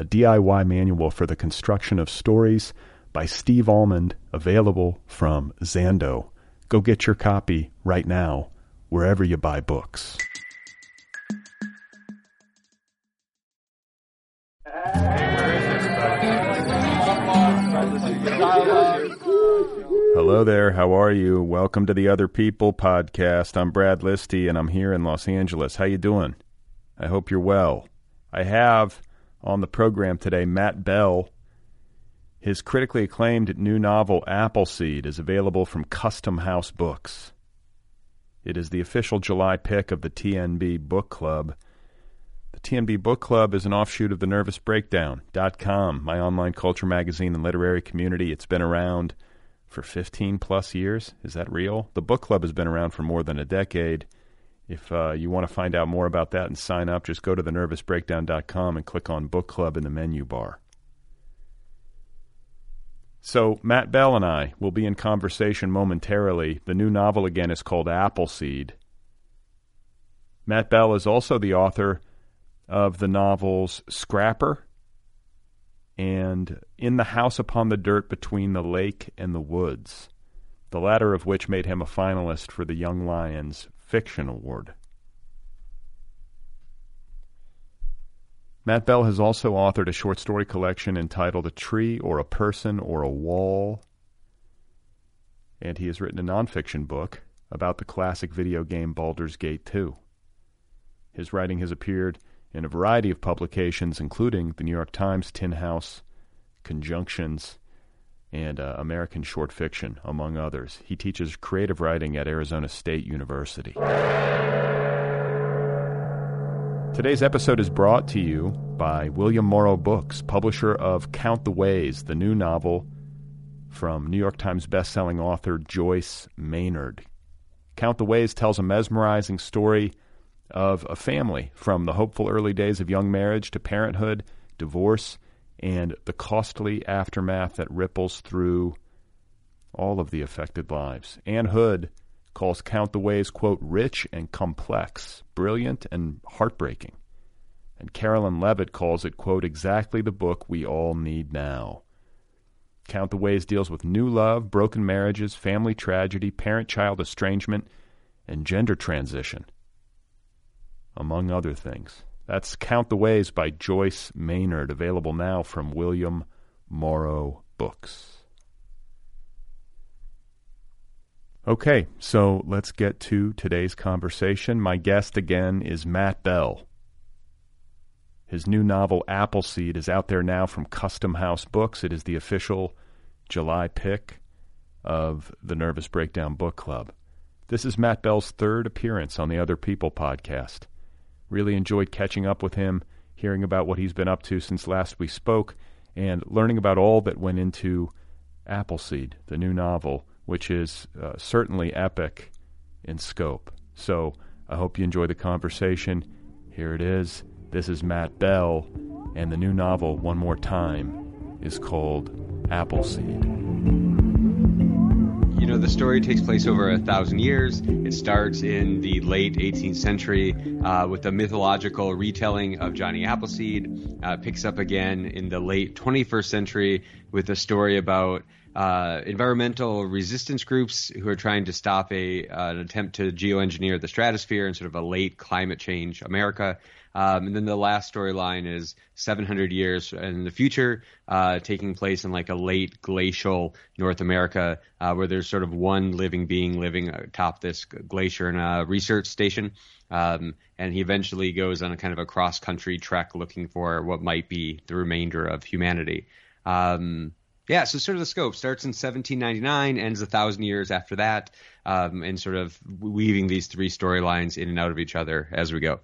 a DIY manual for the construction of stories by Steve Almond, available from Zando. Go get your copy right now, wherever you buy books. Hello there, how are you? Welcome to the Other People podcast. I'm Brad Listi and I'm here in Los Angeles. How you doing? I hope you're well. I have on the program today Matt Bell. His critically acclaimed new novel Appleseed is available from Custom House Books. It is the official July pick of the TNB Book Club. The TNB Book Club is an offshoot of the nervousbreakdown.com, my online culture magazine and literary community. It's been around for 15 plus years. Is that real? The book club has been around for more than a decade. If uh, you want to find out more about that and sign up, just go to thenervousbreakdown.com and click on Book Club in the menu bar. So, Matt Bell and I will be in conversation momentarily. The new novel again is called Appleseed. Matt Bell is also the author of the novels Scrapper and In the House Upon the Dirt Between the Lake and the Woods, the latter of which made him a finalist for the Young Lions Fiction Award. Matt Bell has also authored a short story collection entitled A Tree or a Person or a Wall. And he has written a nonfiction book about the classic video game Baldur's Gate 2. His writing has appeared in a variety of publications, including the New York Times, Tin House, Conjunctions, and uh, American short fiction, among others. He teaches creative writing at Arizona State University. Today's episode is brought to you by William Morrow Books, publisher of Count the Ways, the new novel from New York Times bestselling author Joyce Maynard. Count the Ways tells a mesmerizing story of a family from the hopeful early days of young marriage to parenthood, divorce, and the costly aftermath that ripples through all of the affected lives. Ann Hood calls Count the Ways, quote, rich and complex, brilliant and heartbreaking. And Caroline Leavitt calls it, quote, exactly the book we all need now. Count the Ways deals with new love, broken marriages, family tragedy, parent child estrangement, and gender transition, among other things. That's Count the Ways by Joyce Maynard, available now from William Morrow Books. Okay, so let's get to today's conversation. My guest again is Matt Bell. His new novel, Appleseed, is out there now from Custom House Books. It is the official July pick of the Nervous Breakdown Book Club. This is Matt Bell's third appearance on the Other People podcast. Really enjoyed catching up with him, hearing about what he's been up to since last we spoke, and learning about all that went into Appleseed, the new novel, which is uh, certainly epic in scope. So I hope you enjoy the conversation. Here it is. This is Matt Bell, and the new novel, one more time, is called Appleseed you know, the story takes place over a thousand years. It starts in the late 18th century uh, with the mythological retelling of Johnny Appleseed. Uh, picks up again in the late 21st century with a story about uh, environmental resistance groups who are trying to stop a an attempt to geoengineer the stratosphere in sort of a late climate change America. Um, and then the last storyline is 700 years in the future, uh, taking place in like a late glacial North America, uh, where there's sort of one living being living atop this glacier in a research station. Um, and he eventually goes on a kind of a cross country trek looking for what might be the remainder of humanity. Um, yeah, so sort of the scope starts in 1799, ends a thousand years after that, um, and sort of weaving these three storylines in and out of each other as we go.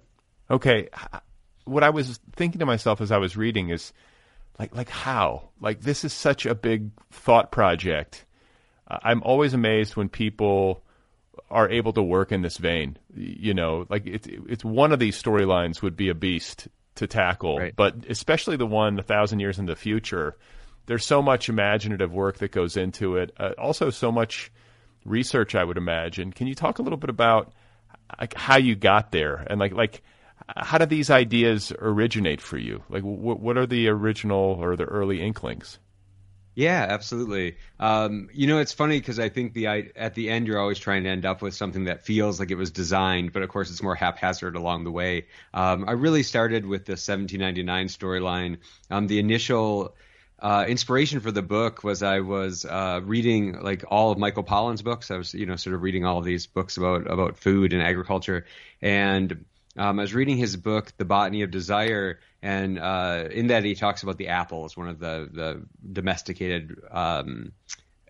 Okay, what I was thinking to myself as I was reading is, like, like how? Like this is such a big thought project. I'm always amazed when people are able to work in this vein. You know, like it's it's one of these storylines would be a beast to tackle, right. but especially the one a thousand years in the future. There's so much imaginative work that goes into it. Uh, also, so much research, I would imagine. Can you talk a little bit about like how you got there and like like how did these ideas originate for you? Like, wh- what are the original or the early inklings? Yeah, absolutely. Um, you know, it's funny because I think the at the end you're always trying to end up with something that feels like it was designed, but of course it's more haphazard along the way. Um, I really started with the 1799 storyline. Um, the initial uh, inspiration for the book was I was uh, reading like all of Michael Pollan's books. I was, you know, sort of reading all of these books about about food and agriculture, and um, I was reading his book, The Botany of Desire, and uh, in that he talks about the apple as one of the the domesticated um,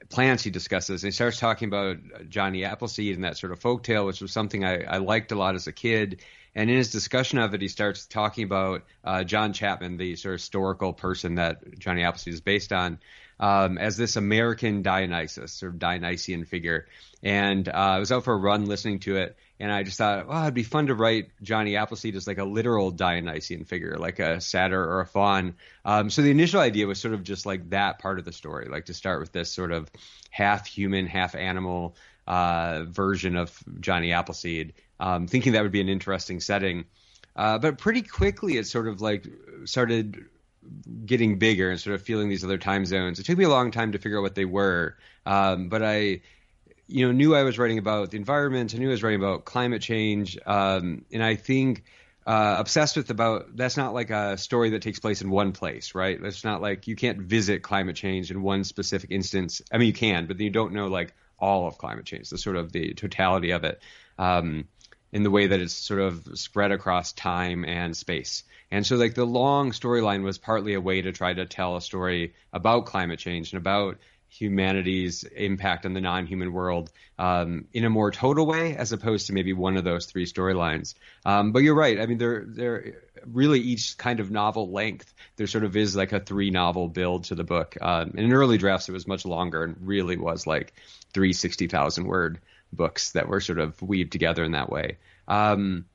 plants he discusses. And he starts talking about Johnny Appleseed and that sort of folktale, which was something I, I liked a lot as a kid. And in his discussion of it, he starts talking about uh, John Chapman, the sort of historical person that Johnny Appleseed is based on, um, as this American Dionysus, of Dionysian figure. And uh, I was out for a run listening to it, and I just thought, oh, it'd be fun to write Johnny Appleseed as like a literal Dionysian figure, like a satyr or a faun. Um, so the initial idea was sort of just like that part of the story, like to start with this sort of half human, half animal uh, version of Johnny Appleseed, um, thinking that would be an interesting setting. Uh, but pretty quickly, it sort of like started getting bigger and sort of feeling these other time zones. It took me a long time to figure out what they were, um, but I you know, knew I was writing about the environment. I knew I was writing about climate change, um, and I think uh, obsessed with about that's not like a story that takes place in one place, right? It's not like you can't visit climate change in one specific instance. I mean, you can, but you don't know like all of climate change, the sort of the totality of it, um, in the way that it's sort of spread across time and space. And so, like the long storyline was partly a way to try to tell a story about climate change and about humanity's impact on the non-human world um, in a more total way, as opposed to maybe one of those three storylines. Um, but you're right. I mean, they're they're really each kind of novel length. There sort of is like a three novel build to the book. Um, in early drafts, it was much longer and really was like three sixty thousand word books that were sort of weaved together in that way. Um,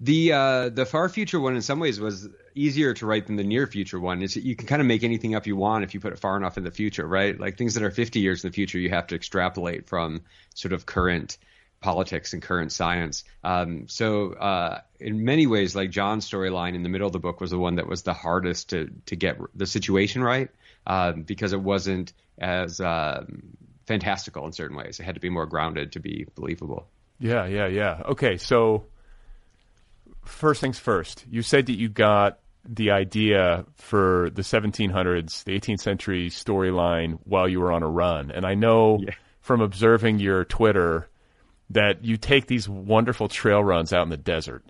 the uh, the far future one in some ways was easier to write than the near future one. It's, you can kind of make anything up you want if you put it far enough in the future, right? Like things that are 50 years in the future, you have to extrapolate from sort of current politics and current science. Um, so uh, in many ways, like John's storyline in the middle of the book was the one that was the hardest to to get the situation right um, because it wasn't as um, fantastical in certain ways. It had to be more grounded to be believable. Yeah, yeah, yeah. Okay, so first things first. You said that you got the idea for the 1700s, the 18th century storyline while you were on a run. And I know yeah. from observing your Twitter that you take these wonderful trail runs out in the desert.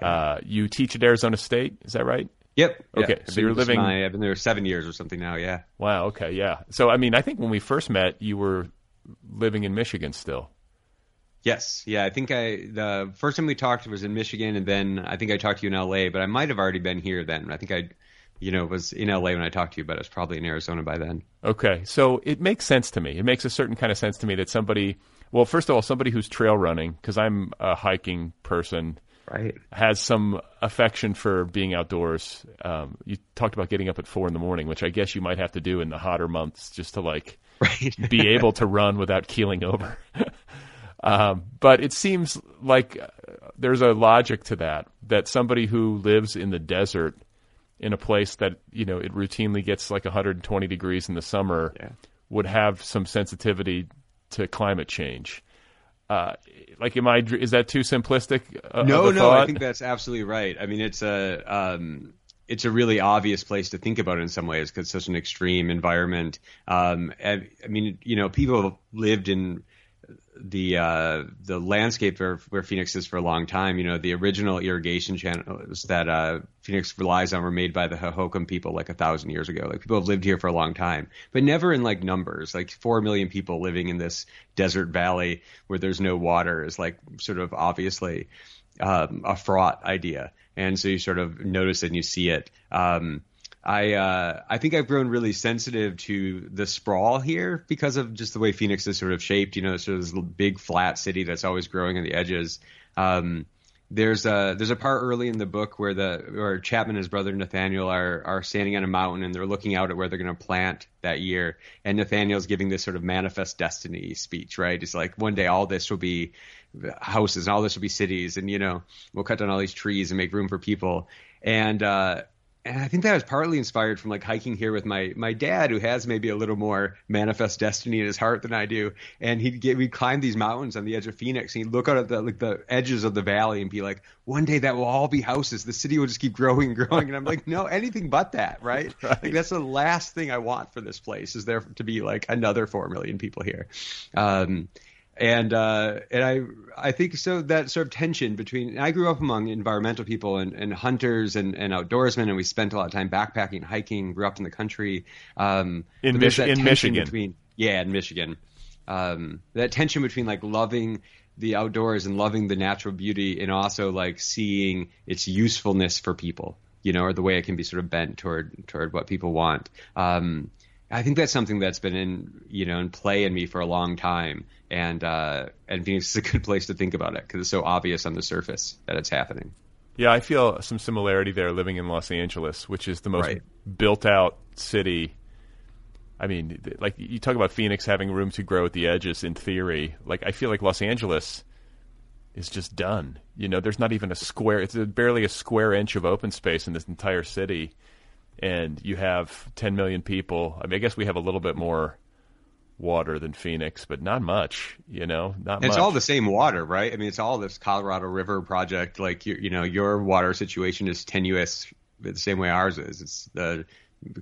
Uh, you teach at Arizona State, is that right? Yep. Okay. Yeah. So you're living. My, I've been there seven years or something now. Yeah. Wow. Okay. Yeah. So I mean, I think when we first met, you were living in Michigan still. Yes, yeah. I think I the first time we talked was in Michigan, and then I think I talked to you in L.A. But I might have already been here then. I think I, you know, was in L.A. when I talked to you, but I was probably in Arizona by then. Okay, so it makes sense to me. It makes a certain kind of sense to me that somebody, well, first of all, somebody who's trail running, because I'm a hiking person, right, has some affection for being outdoors. Um, you talked about getting up at four in the morning, which I guess you might have to do in the hotter months just to like right. be able to run without keeling over. Um, but it seems like there's a logic to that, that somebody who lives in the desert in a place that, you know, it routinely gets like 120 degrees in the summer yeah. would have some sensitivity to climate change. Uh, like, am I? Is that too simplistic? Uh, no, no. I think that's absolutely right. I mean, it's a um, it's a really obvious place to think about it in some ways because it's such an extreme environment. Um, I, I mean, you know, people have lived in the uh, the landscape where, where Phoenix is for a long time. You know, the original irrigation channels that uh, Phoenix relies on were made by the Hohokam people like a thousand years ago. Like people have lived here for a long time, but never in like numbers. Like four million people living in this desert valley where there's no water is like sort of obviously um, a fraught idea. And so you sort of notice it and you see it. Um, I uh, I think I've grown really sensitive to the sprawl here because of just the way Phoenix is sort of shaped. You know, sort of this big flat city that's always growing on the edges. Um, there's a there's a part early in the book where the where Chapman and his brother Nathaniel are are standing on a mountain and they're looking out at where they're going to plant that year. And Nathaniel's giving this sort of manifest destiny speech, right? It's like one day all this will be houses and all this will be cities, and you know we'll cut down all these trees and make room for people. And uh, and I think that was partly inspired from like hiking here with my my dad, who has maybe a little more manifest destiny in his heart than I do. And he'd get we'd climb these mountains on the edge of Phoenix, and he'd look out at the like the edges of the valley and be like, one day that will all be houses. The city will just keep growing and growing. And I'm like, no, anything but that, right? right. Like that's the last thing I want for this place is there to be like another four million people here. Um, and uh, and I I think so that sort of tension between I grew up among environmental people and, and hunters and, and outdoorsmen and we spent a lot of time backpacking hiking grew up in the country. Um, in, Mich- in Michigan. between yeah in Michigan. Um, that tension between like loving the outdoors and loving the natural beauty and also like seeing its usefulness for people you know or the way it can be sort of bent toward toward what people want. Um, I think that's something that's been in you know in play in me for a long time, and uh, and Phoenix is a good place to think about it because it's so obvious on the surface that it's happening. Yeah, I feel some similarity there living in Los Angeles, which is the most right. built out city. I mean, like you talk about Phoenix having room to grow at the edges in theory. Like I feel like Los Angeles is just done. You know, there's not even a square. It's barely a square inch of open space in this entire city and you have 10 million people. I mean, I guess we have a little bit more water than Phoenix, but not much, you know, not It's much. all the same water, right? I mean, it's all this Colorado River project. Like, you, you know, your water situation is tenuous the same way ours is. It's the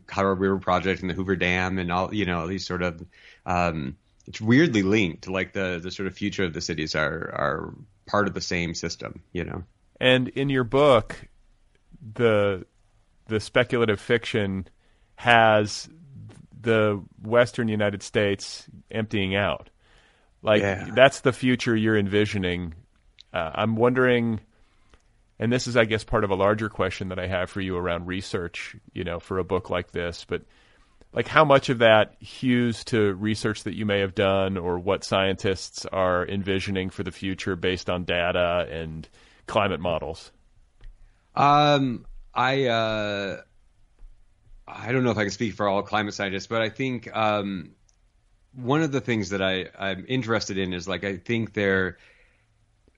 Colorado River project and the Hoover Dam and all, you know, these sort of, um, it's weirdly linked. Like the, the sort of future of the cities are, are part of the same system, you know? And in your book, the the speculative fiction has the Western United States emptying out. Like yeah. that's the future you're envisioning. Uh, I'm wondering, and this is, I guess, part of a larger question that I have for you around research. You know, for a book like this, but like how much of that hews to research that you may have done, or what scientists are envisioning for the future based on data and climate models. Um, I uh, I don't know if I can speak for all climate scientists, but I think um, one of the things that I I'm interested in is like I think there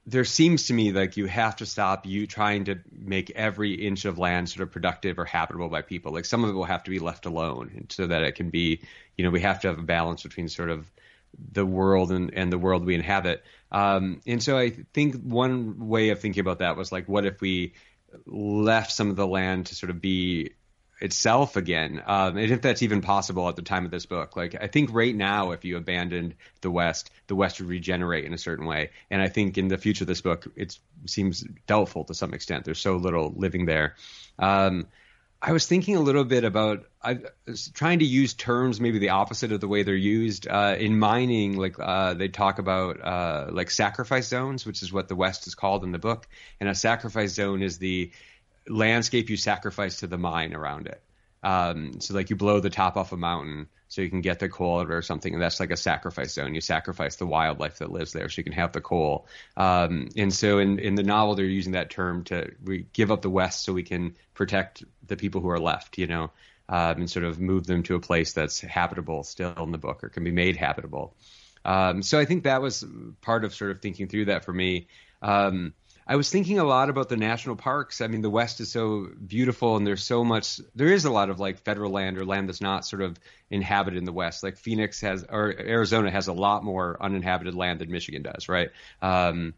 there seems to me like you have to stop you trying to make every inch of land sort of productive or habitable by people. Like some of it will have to be left alone so that it can be, you know, we have to have a balance between sort of the world and, and the world we inhabit. Um, and so I think one way of thinking about that was like, what if we left some of the land to sort of be itself again. Um, and if that's even possible at the time of this book, like I think right now, if you abandoned the West, the West would regenerate in a certain way. And I think in the future of this book, it seems doubtful to some extent. There's so little living there. Um, I was thinking a little bit about I was trying to use terms maybe the opposite of the way they're used uh, in mining. Like uh, they talk about uh, like sacrifice zones, which is what the West is called in the book, and a sacrifice zone is the landscape you sacrifice to the mine around it. Um, so like you blow the top off a mountain so you can get the coal or something, and that's like a sacrifice zone. You sacrifice the wildlife that lives there so you can have the coal. Um, and so in in the novel they're using that term to we give up the West so we can protect the people who are left, you know, um, and sort of move them to a place that's habitable still in the book or can be made habitable. Um, so I think that was part of sort of thinking through that for me. Um, I was thinking a lot about the national parks. I mean, the West is so beautiful, and there's so much. There is a lot of like federal land or land that's not sort of inhabited in the West. Like Phoenix has, or Arizona has a lot more uninhabited land than Michigan does, right? Um,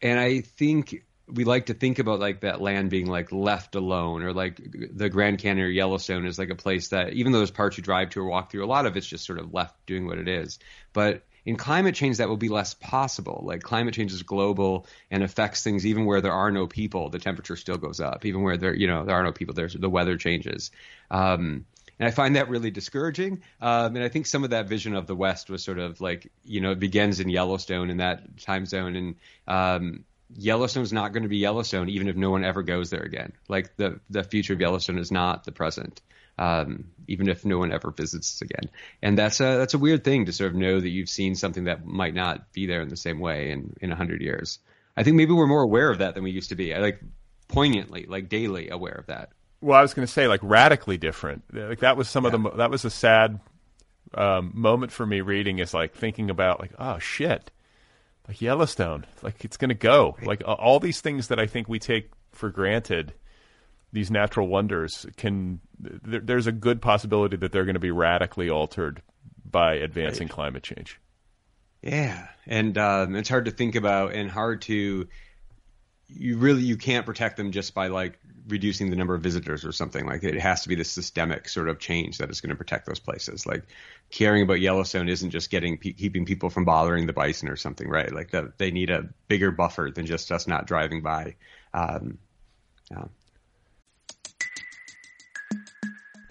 and I think we like to think about like that land being like left alone, or like the Grand Canyon or Yellowstone is like a place that even though there's parts you drive to or walk through, a lot of it's just sort of left doing what it is. But in climate change that will be less possible like climate change is global and affects things even where there are no people the temperature still goes up even where there you know there are no people there's the weather changes um, and I find that really discouraging. Um, and I think some of that vision of the West was sort of like, you know, it begins in Yellowstone in that time zone. And um, Yellowstone's not going to be Yellowstone, even if no one ever goes there again. Like the the future of Yellowstone is not the present um, even if no one ever visits again. And that's a that's a weird thing to sort of know that you've seen something that might not be there in the same way in in a hundred years. I think maybe we're more aware of that than we used to be. I like poignantly, like daily aware of that. Well, I was going to say like radically different. Like that was some yeah. of the that was a sad um, moment for me reading is like thinking about like oh shit, like Yellowstone, like it's going to go. Like all these things that I think we take for granted these natural wonders can there, there's a good possibility that they're going to be radically altered by advancing right. climate change. Yeah, and um, it's hard to think about and hard to you really you can't protect them just by like reducing the number of visitors or something like it has to be the systemic sort of change that is going to protect those places like caring about yellowstone isn't just getting keeping people from bothering the bison or something right like the, they need a bigger buffer than just us not driving by um, yeah.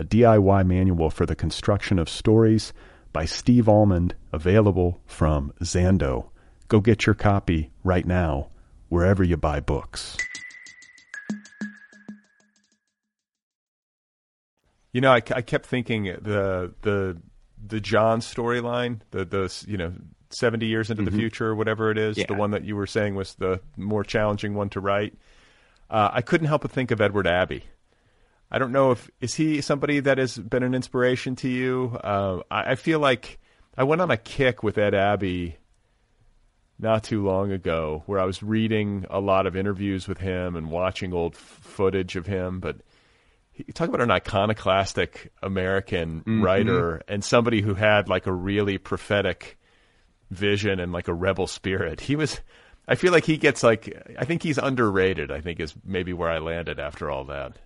a DIY manual for the construction of stories by Steve Almond, available from Zando. Go get your copy right now, wherever you buy books. You know, I, I kept thinking the the the John storyline, the the you know seventy years into mm-hmm. the future, or whatever it is, yeah. the one that you were saying was the more challenging one to write. Uh, I couldn't help but think of Edward Abbey I don't know if is he somebody that has been an inspiration to you. Uh, I, I, feel like I went on a kick with Ed Abbey not too long ago, where I was reading a lot of interviews with him and watching old f- footage of him. But he, talk about an iconoclastic American mm-hmm. writer and somebody who had like a really prophetic vision and like a rebel spirit. He was. I feel like he gets like I think he's underrated. I think is maybe where I landed after all that.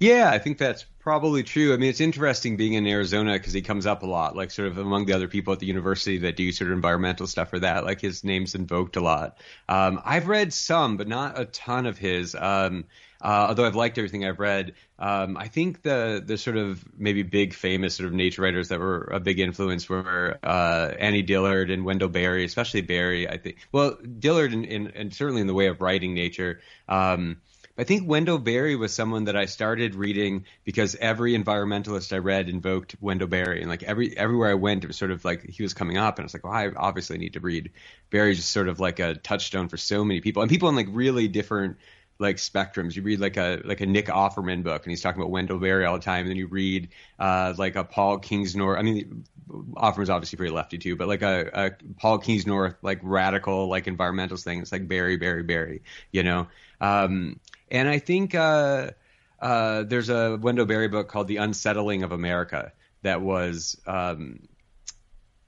Yeah, I think that's probably true. I mean, it's interesting being in Arizona because he comes up a lot, like sort of among the other people at the university that do sort of environmental stuff or that. Like his name's invoked a lot. Um, I've read some, but not a ton of his. Um, uh, although I've liked everything I've read, um, I think the the sort of maybe big famous sort of nature writers that were a big influence were uh, Annie Dillard and Wendell Berry, especially Berry. I think well Dillard and certainly in the way of writing nature. Um, I think Wendell Berry was someone that I started reading because every environmentalist I read invoked Wendell Berry, and like every everywhere I went, it was sort of like he was coming up, and I was like, well, I obviously need to read Berry, just sort of like a touchstone for so many people, and people in like really different like spectrums. You read like a like a Nick Offerman book, and he's talking about Wendell Berry all the time. And then you read uh, like a Paul Kingsnorth. I mean, Offerman's obviously pretty lefty too, but like a, a Paul Kingsnorth like radical like environmentalist thing. It's like Berry, Berry, Berry. You know. Um, and I think uh, uh, there's a Wendell Berry book called The Unsettling of America that was um,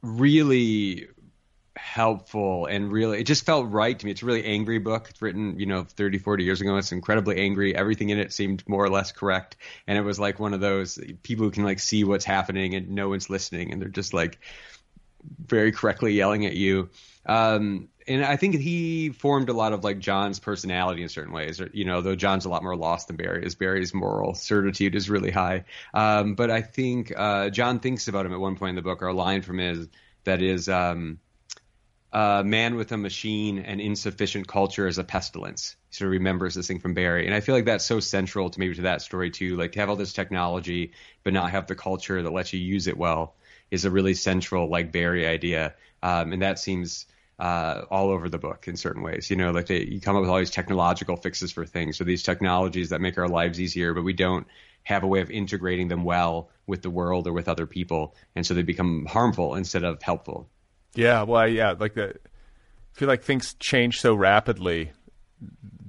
really helpful and really it just felt right to me. It's a really angry book. It's written you know 30 40 years ago. It's incredibly angry. Everything in it seemed more or less correct. And it was like one of those people who can like see what's happening and no one's listening. And they're just like very correctly yelling at you um, and I think he formed a lot of like John's personality in certain ways. Or, you know, though John's a lot more lost than Berry is. Berry's moral certitude is really high. Um, but I think uh, John thinks about him at one point in the book, or a line from his that is, um, man with a machine and insufficient culture is a pestilence. He sort of remembers this thing from Berry, and I feel like that's so central to maybe to that story too. Like to have all this technology but not have the culture that lets you use it well is a really central like Berry idea, um, and that seems uh, all over the book in certain ways. You know, like they, you come up with all these technological fixes for things, or these technologies that make our lives easier, but we don't have a way of integrating them well with the world or with other people, and so they become harmful instead of helpful. Yeah, well, yeah, like the, I feel like things change so rapidly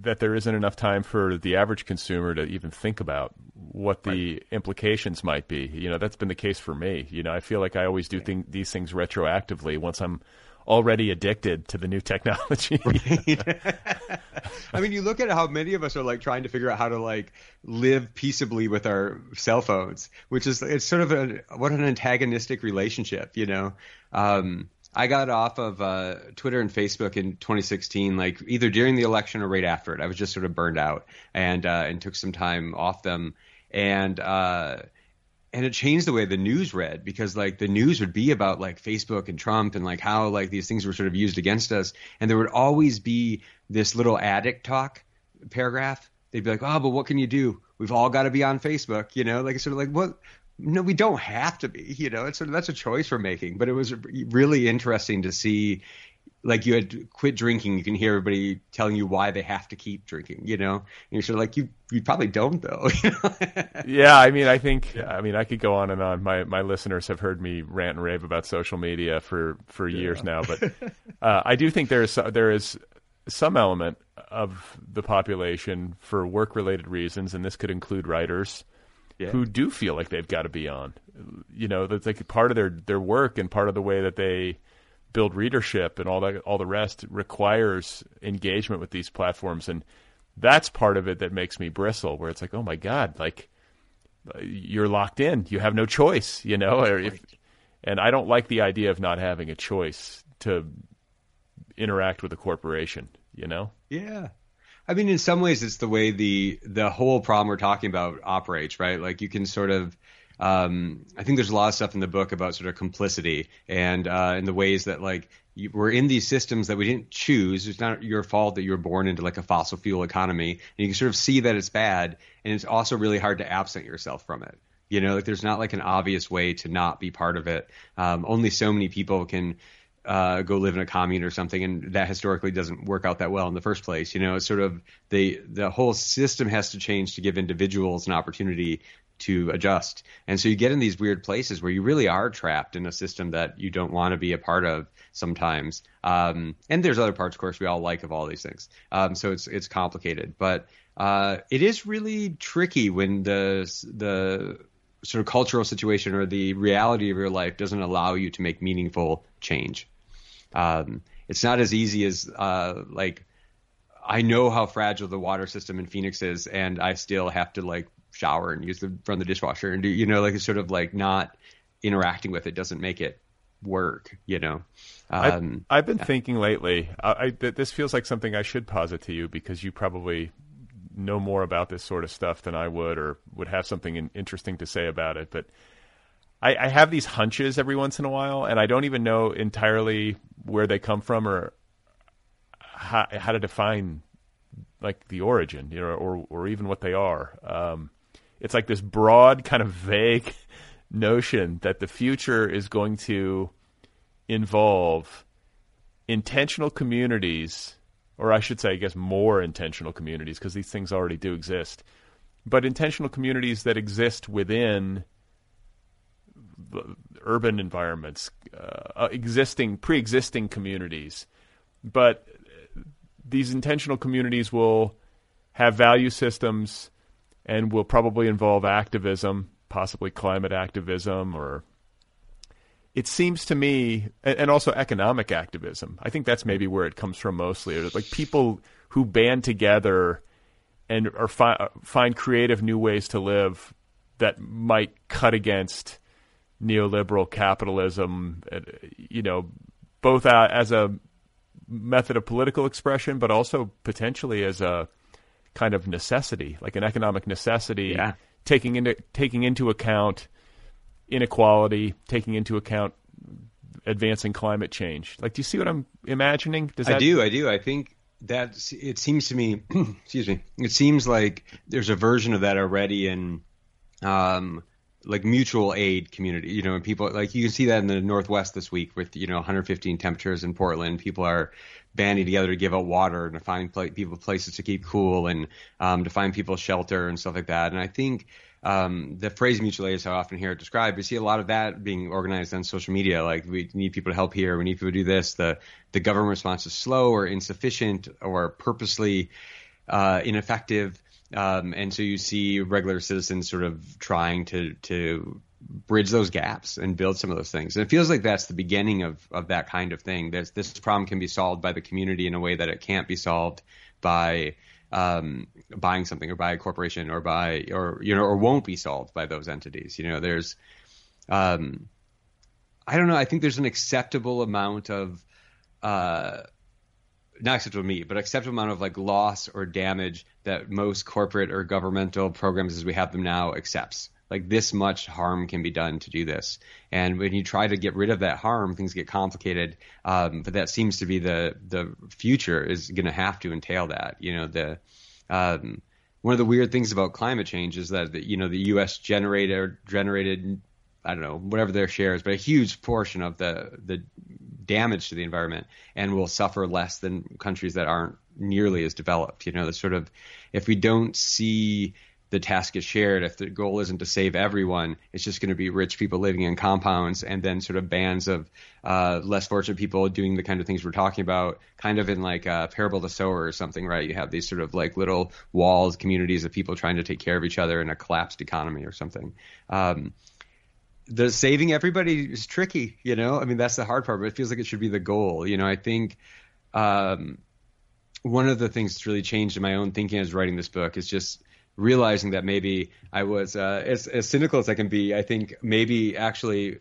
that there isn't enough time for the average consumer to even think about what the right. implications might be. You know, that's been the case for me. You know, I feel like I always do think these things retroactively once I'm already addicted to the new technology. I mean, you look at how many of us are like trying to figure out how to like live peaceably with our cell phones, which is it's sort of a what an antagonistic relationship, you know. Um, I got off of uh, Twitter and Facebook in 2016, like either during the election or right after it. I was just sort of burned out and uh, and took some time off them. And uh, and it changed the way the news read because like the news would be about like Facebook and Trump and like how like these things were sort of used against us, and there would always be this little addict talk paragraph. They'd be like, "Oh, but what can you do? We've all got to be on Facebook," you know, like it's sort of like what. No, we don't have to be. You know, it's sort of that's a choice we're making. But it was really interesting to see like you had quit drinking, you can hear everybody telling you why they have to keep drinking, you know? And you're sort of like, you, you probably don't though. yeah. I mean, I think. I mean, I could go on and on. My, my listeners have heard me rant and rave about social media for, for yeah. years now, but, uh, I do think there is, there is some element of the population for work related reasons, and this could include writers. Yeah. who do feel like they've got to be on. You know, that's like part of their their work and part of the way that they build readership and all that all the rest requires engagement with these platforms. And that's part of it that makes me bristle where it's like oh my god like you're locked in. You have no choice you know? If, and i don't like the idea of not having a choice to interact with a corporation you know? Yeah. I mean in some ways it's the way the the whole problem we're talking about operates right? Like you can sort of um, I think there's a lot of stuff in the book about sort of complicity and uh, the ways that like you, we're in these systems that we didn't choose. It's not your fault that you were born into like a fossil fuel economy, and you can sort of see that it's bad, and it's also really hard to absent yourself from it. You know, like there's not like an obvious way to not be part of it. Um, only so many people can uh, go live in a commune or something, and that historically doesn't work out that well in the first place. You know, it's sort of the the whole system has to change to give individuals an opportunity to adjust. And so you get in these weird places where you really are trapped in a system that you don't want to be a part of sometimes. Um, and there's other parts, of course, we all like of all these things. Um, so it's it's complicated, but uh, it is really tricky when the the sort of cultural situation or the reality of your life doesn't allow you to make meaningful change. Um, it's not as easy as uh, like I know how fragile the water system in Phoenix is, and I still have to like shower and use the run the dishwasher and do you know like it's sort of like not interacting with it doesn't make it work you know um, I've, I've, been yeah. thinking lately I, I, this feels like something i should posit to you because you probably know more about this sort of stuff than i would or would have something interesting to say about it but I, I have these hunches every once in a while and i don't even know entirely where they come from or how, how to define like the origin you know or, or even what they are um, it's like this broad kind of vague notion that the future is going to involve intentional communities or I should say I guess more intentional communities because these things already do exist but intentional communities that exist within urban environments uh, uh, existing pre-existing communities. But these intentional communities will have value systems and will probably involve activism, possibly climate activism or it seems to me, and also economic activism. I think that's maybe where it comes from mostly. Like people who band together and or fi- find creative new ways to live that might cut against neoliberal capitalism. You know, both as a method of political expression, but also potentially as a kind of necessity, like an economic necessity, yeah. taking into taking into account inequality, taking into account advancing climate change. Like, do you see what I'm imagining? Does that... I do. I do. I think that it seems to me. excuse me. It seems like there's a version of that already in, um, like mutual aid community. You know, and people like you can see that in the Northwest this week with you know 115 temperatures in Portland. People are banding together to give out water and to find pl- people places to keep cool and um, to find people shelter and stuff like that. And I think um, the phrase mutual aid is how I often hear it described. We see a lot of that being organized on social media. Like we need people to help here, we need people to do this. The the government response is slow or insufficient or purposely uh, ineffective. Um, and so you see regular citizens sort of trying to to bridge those gaps and build some of those things. And it feels like that's the beginning of of that kind of thing. This problem can be solved by the community in a way that it can't be solved by um, buying something or by a corporation or by or you know or won't be solved by those entities. You know, there's um, I don't know. I think there's an acceptable amount of uh, not acceptable to me, but acceptable amount of like loss or damage that most corporate or governmental programs as we have them now accepts. Like this much harm can be done to do this, and when you try to get rid of that harm, things get complicated. Um, but that seems to be the the future is going to have to entail that. You know, the um, one of the weird things about climate change is that the, you know the U.S. generated generated I don't know whatever their share is, but a huge portion of the the damage to the environment and will suffer less than countries that aren't nearly as developed. You know, the sort of if we don't see the task is shared. If the goal isn't to save everyone, it's just going to be rich people living in compounds and then sort of bands of uh, less fortunate people doing the kind of things we're talking about, kind of in like a parable the sower or something, right? You have these sort of like little walls, communities of people trying to take care of each other in a collapsed economy or something. Um, the saving everybody is tricky, you know. I mean, that's the hard part, but it feels like it should be the goal. You know, I think um, one of the things that's really changed in my own thinking as writing this book is just realizing that maybe I was uh, as, as cynical as I can be. I think maybe actually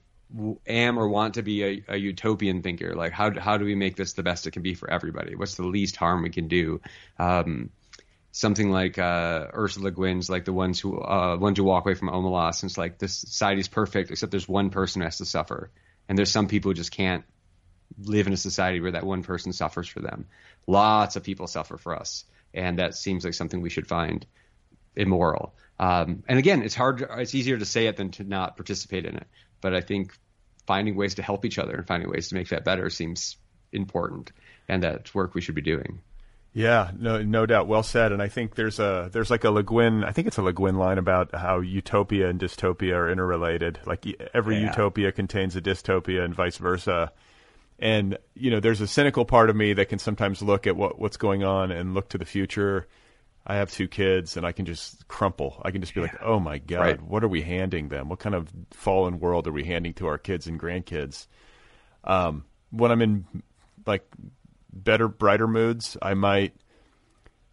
am or want to be a, a, utopian thinker. Like how how do we make this the best it can be for everybody? What's the least harm we can do? Um, something like uh, Ursula Guin's, like the ones who uh, ones who walk away from Omelas, and it's like this society's perfect except there's one person who has to suffer, and there's some people who just can't live in a society where that one person suffers for them. Lots of people suffer for us, and that seems like something we should find immoral. Um, and again, it's hard. It's easier to say it than to not participate in it. But I think finding ways to help each other and finding ways to make that better seems important, and that's work we should be doing. Yeah, no, no doubt. Well said. And I think there's a there's like a Le Guin. I think it's a Le Guin line about how utopia and dystopia are interrelated. Like every yeah. utopia contains a dystopia, and vice versa. And you know, there's a cynical part of me that can sometimes look at what what's going on and look to the future I have two kids and I can just crumple. I can just be yeah. like, oh my God, right. what are we handing them? What kind of fallen world are we handing to our kids and grandkids? Um, when I'm in like better, brighter moods, I might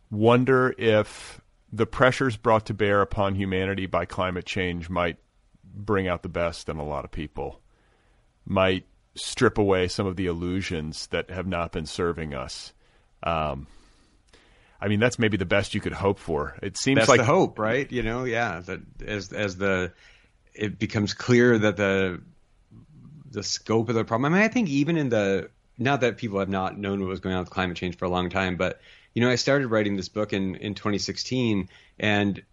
wonder if the pressures brought to bear upon humanity by climate change might bring out the best in a lot of people, might strip away some of the illusions that have not been serving us. Um, I mean, that's maybe the best you could hope for. It seems that's like the hope, right? You know, yeah. That as as the it becomes clear that the the scope of the problem. I mean, I think even in the not that people have not known what was going on with climate change for a long time, but you know, I started writing this book in in 2016, and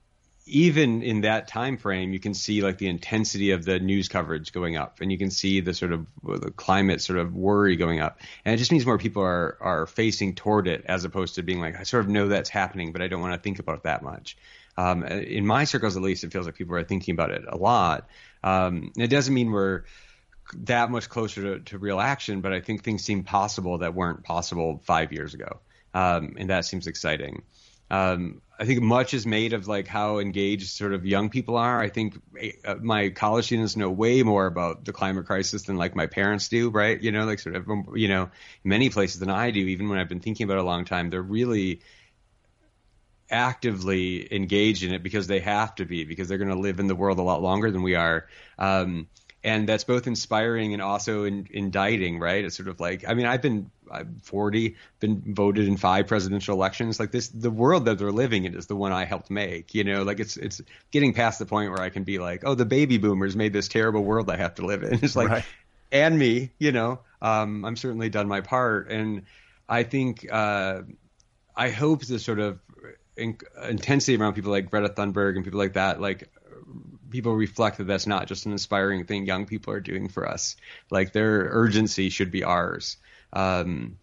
even in that time frame, you can see like the intensity of the news coverage going up, and you can see the sort of the climate sort of worry going up, and it just means more people are are facing toward it as opposed to being like, I sort of know that's happening, but I don't want to think about it that much. Um, in my circles, at least, it feels like people are thinking about it a lot. Um, it doesn't mean we're that much closer to, to, real action, but I think things seem possible that weren't possible five years ago, um, and that seems exciting. Um, I think much is made of like how engaged sort of young people are. I think uh, my college students know way more about the climate crisis than like my parents do, right? You know, like sort of, you know, many places than I do. Even when I've been thinking about it a long time, they're really actively engaged in it because they have to be because they're going to live in the world a lot longer than we are. Um, and that's both inspiring and also in, indicting, right? It's sort of like, I mean, I've been I'm 40, been voted in five presidential elections. Like this, the world that they're living in is the one I helped make. You know, like it's it's getting past the point where I can be like, oh, the baby boomers made this terrible world I have to live in. It's like, right. and me, you know, um, I'm certainly done my part, and I think uh, I hope the sort of in- intensity around people like Greta Thunberg and people like that, like people reflect that that's not just an inspiring thing young people are doing for us. Like their urgency should be ours. Um,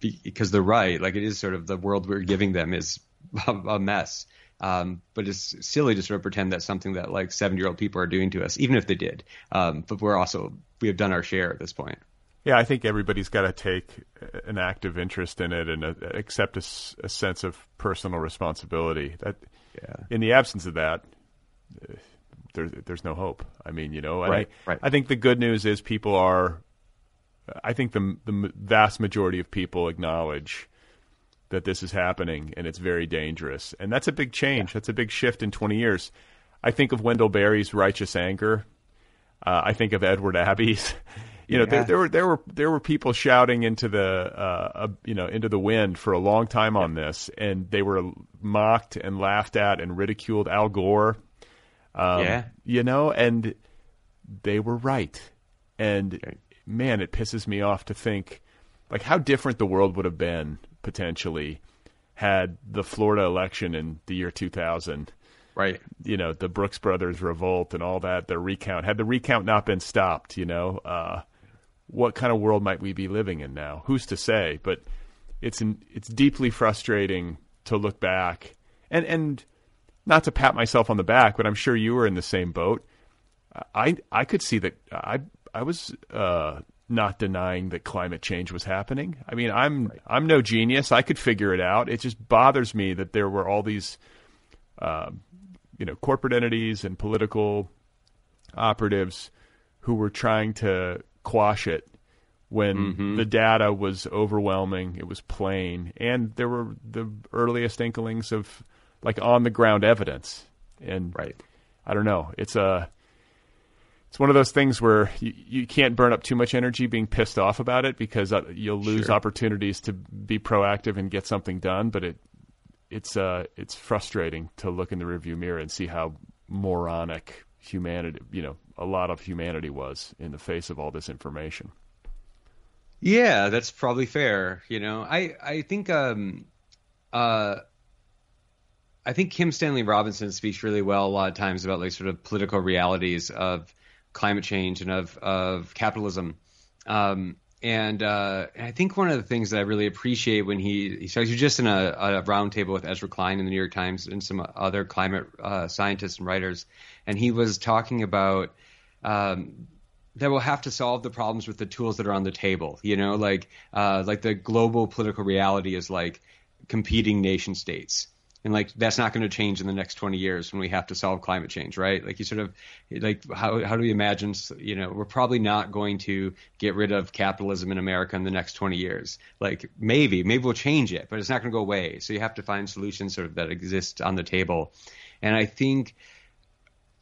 because they're right. Like it is sort of the world we're giving them is a mess. Um, but it's silly to sort of pretend that's something that like 70 year old people are doing to us, even if they did. Um, but we're also, we have done our share at this point. Yeah, I think everybody's got to take an active interest in it and uh, accept a, a, sense of personal responsibility. That, yeah. in the absence of that, uh, there's there's no hope. I mean, you know, right, I, right. I think the good news is people are. I think the the vast majority of people acknowledge that this is happening and it's very dangerous, and that's a big change. That's a big shift in 20 years. I think of Wendell Berry's righteous anger. Uh, I think of Edward Abbey's. You know, there, there, were there were there were people shouting into the uh, uh, you know into the wind for a long time on this, and they were mocked and laughed at and ridiculed. Al Gore um, yeah. You know, and they were right. And okay. Man, it pisses me off to think like how different the world would have been potentially had the Florida election in the year 2000 right. You know the brooks brothers revolt and all that the recount. Had the recount not been stopped you know uh, what kind of world might we be living in now? Who's to say? But it's an, it's deeply frustrating to look back. And and not to pat myself on the back, but I'm sure you were in the same boat. I I could see that I I was uh, not denying that climate change was happening. I mean, I'm right. I'm no genius. I could figure it out. It just bothers me that there were all these, uh, you know, corporate entities and political operatives who were trying to quash it when mm-hmm. the data was overwhelming. It was plain, and there were the earliest inklings of like on the ground evidence. And right. I don't know. It's a it's one of those things where you, you can't burn up too much energy being pissed off about it because uh, you'll lose sure. opportunities to be proactive and get something done. But it it's uh it's frustrating to look in the rearview mirror and see how moronic humanity, you know, a lot of humanity was in the face of all this information. Yeah, that's probably fair. You know, I I think um uh I think Kim Stanley Robinson speaks really well a lot of times about like sort of political realities of climate change and of of capitalism. Um, and, uh, I think one of the things that I really appreciate when he he starts, was just in a, a roundtable with Ezra Klein in the New York Times and some other climate uh, scientists and writers, and he was talking about um, that we'll have to solve the problems with the tools that are on the table. You know, like uh, like the global political reality is like competing nation states and like that's not going to change in the next 20 years when we have to solve climate change right? Like you sort of like how how do we imagine you know we're probably not going to get rid of capitalism in america in the next 20 years. Like maybe maybe we'll change it but it's not going to go away. So you have to find solutions sort of that exist on the table. And i think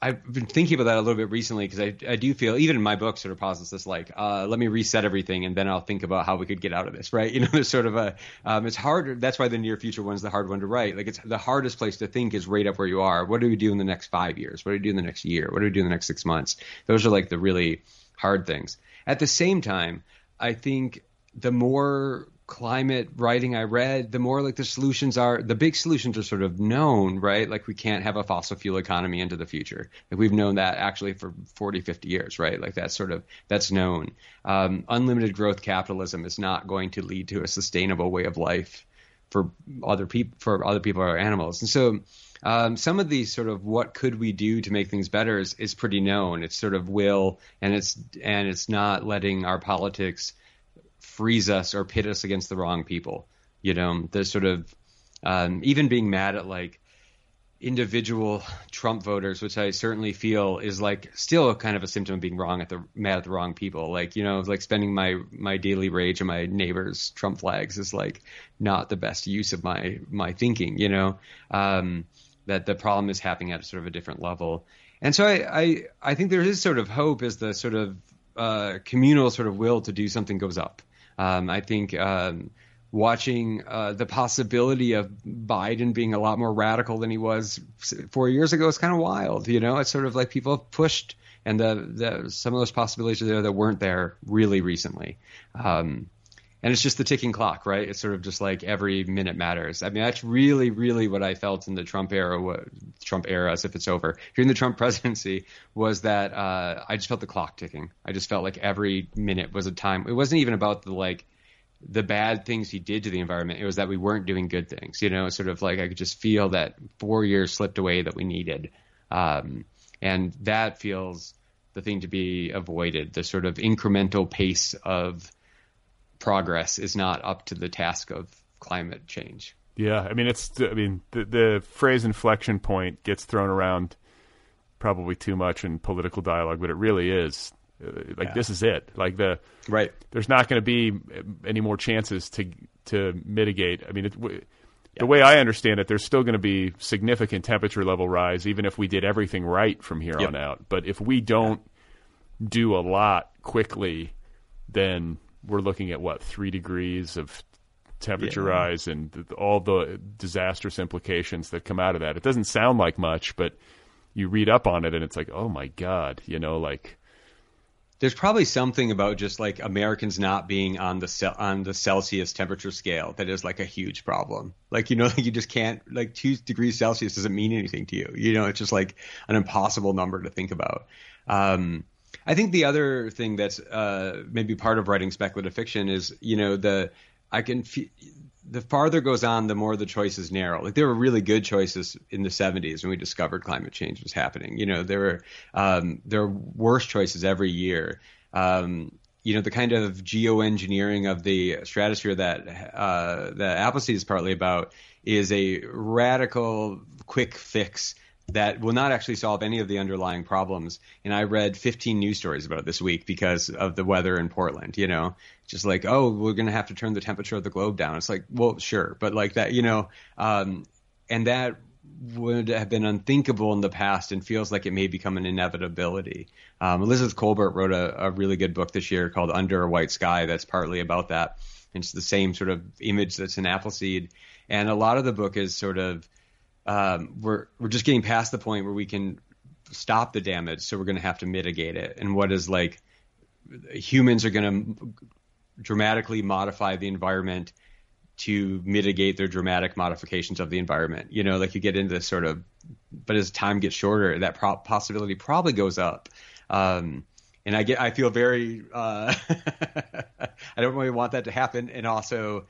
I've been thinking about that a little bit recently because I, I do feel even in my book sort of posits this like uh, let me reset everything and then I'll think about how we could get out of this right? You know there's sort of a um, it's hard that's why the near future one's the hard one to write. Like it's the hardest place to think is right up where you are. What do we do in the next five years? What do we do in the next year? What do we do in the next six months? Those are like the really hard things. At the same time I think the more climate writing I read, the more like the solutions are, the big solutions are sort of known, right? Like we can't have a fossil fuel economy into the future. Like we've known that actually for 40, 50 years, right? Like that's sort of, that's known. Um, unlimited growth capitalism is not going to lead to a sustainable way of life for other people, for other people or animals. And so, um, some of these sort of what could we do to make things better is, is pretty known. It's sort of will, and it's and it's not letting our politics freeze us or pit us against the wrong people. You know, there's sort of um, even being mad at like individual Trump voters, which I certainly feel is like still kind of a symptom of being wrong at the mad at the wrong people. Like you know, like spending my my daily rage on my neighbors' Trump flags is like not the best use of my my thinking. You know, um, that the problem is happening at sort of a different level, and so I I, I think there is sort of hope as the sort of uh, communal sort of will to do something goes up. Um, I think. Um, watching uh, the possibility of Biden being a lot more radical than he was four years ago is kind of wild. You know, it's sort of like people have pushed, and the, the some of those possibilities are there that weren't there really recently. Um, and it's just the ticking clock, right? It's sort of just like every minute matters. I mean, that's really, really what I felt in the Trump era, Trump era, as if it's over. During the Trump presidency, was that uh, I just felt the clock ticking. I just felt like every minute was a time. It wasn't even about the like the bad things he did to the environment. It was that we weren't doing good things. You know, sort of like I could just feel that four years slipped away that we needed, um, and that feels the thing to be avoided. The sort of incremental pace of progress is not up to the task of climate change. Yeah, I mean it's I mean the the phrase inflection point gets thrown around probably too much in political dialogue, but it really is uh, like yeah. this is it. Like the right. There's not going to be any more chances to to mitigate. I mean, it, yeah. the way I understand it, there's still going to be significant temperature level rise, even if we did everything right from here yep. on out. But if we don't yeah. do a lot quickly, then we're looking at what three degrees of temperature rise and th- all the disastrous implications that come out of that. It doesn't sound like much, but you read up on it and it's like, oh my god, you know, like there's probably something about just like Americans not being on the on the Celsius temperature scale that is like a huge problem. Like you know, like you just can't like two degrees Celsius doesn't mean anything to you. You know, it's just like an impossible number to think about. Um, I think the other thing that's uh, maybe part of writing speculative fiction is you know the I can feel the farther goes on, the more the choices narrow. Like there were really good choices in the 70s when we discovered climate change was happening. You know, there were um, there were worse choices every year. Um, you know, the kind of geoengineering of the stratosphere that uh, that Appleseed is partly about is a radical, quick fix that will not actually solve any of the underlying problems. And I read 15 news stories about it this week because of the weather in Portland. You know, just like, oh, we're going to have to turn the temperature of the globe down. It's like, well, sure, but like that, you know, um, and that would have been unthinkable in the past and feels like it may become an inevitability. Um, Elizabeth Kolbert wrote a, a, really good book this year called Under a White Sky that's partly about that. It's the same sort of image that's in Appleseed. And a lot of the book is sort of um, we're we're just getting past the point where we can stop the damage, so we're going to have to mitigate it. And what is like humans are going to dramatically modify the environment to mitigate their dramatic modifications of the environment. You know, like you get into this sort of, but as time gets shorter, that pro- possibility probably goes up. Um, and I get, I feel very, uh, I don't really want that to happen. And also,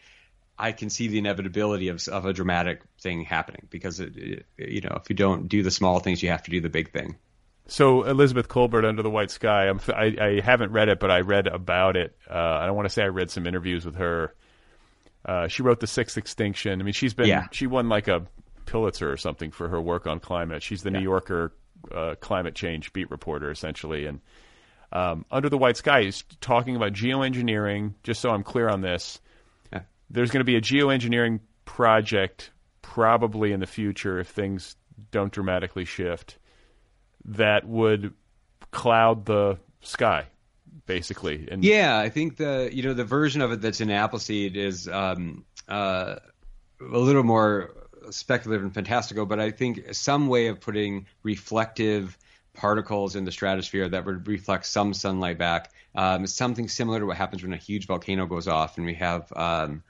I can see the inevitability of, of a dramatic thing happening because it, it, you know if you don't do the small things, you have to do the big thing. So Elizabeth Kolbert, Under the White Sky. I'm, I, I haven't read it, but I read about it. Uh, I don't want to say I read some interviews with her. Uh, she wrote The Sixth Extinction. I mean, she's been yeah. she won like a Pulitzer or something for her work on climate. She's the yeah. New Yorker uh, climate change beat reporter essentially, and um, Under the White Sky is talking about geoengineering. Just so I'm clear on this. There's going to be a geoengineering project probably in the future if things don't dramatically shift that would cloud the sky basically. And yeah i think the you know the version of it that's in appleseed is um, uh, a little more speculative and fantastical but i think some way of putting reflective particles in the stratosphere that would reflect some sunlight back um, something similar to what happens when a huge volcano goes off and we have um,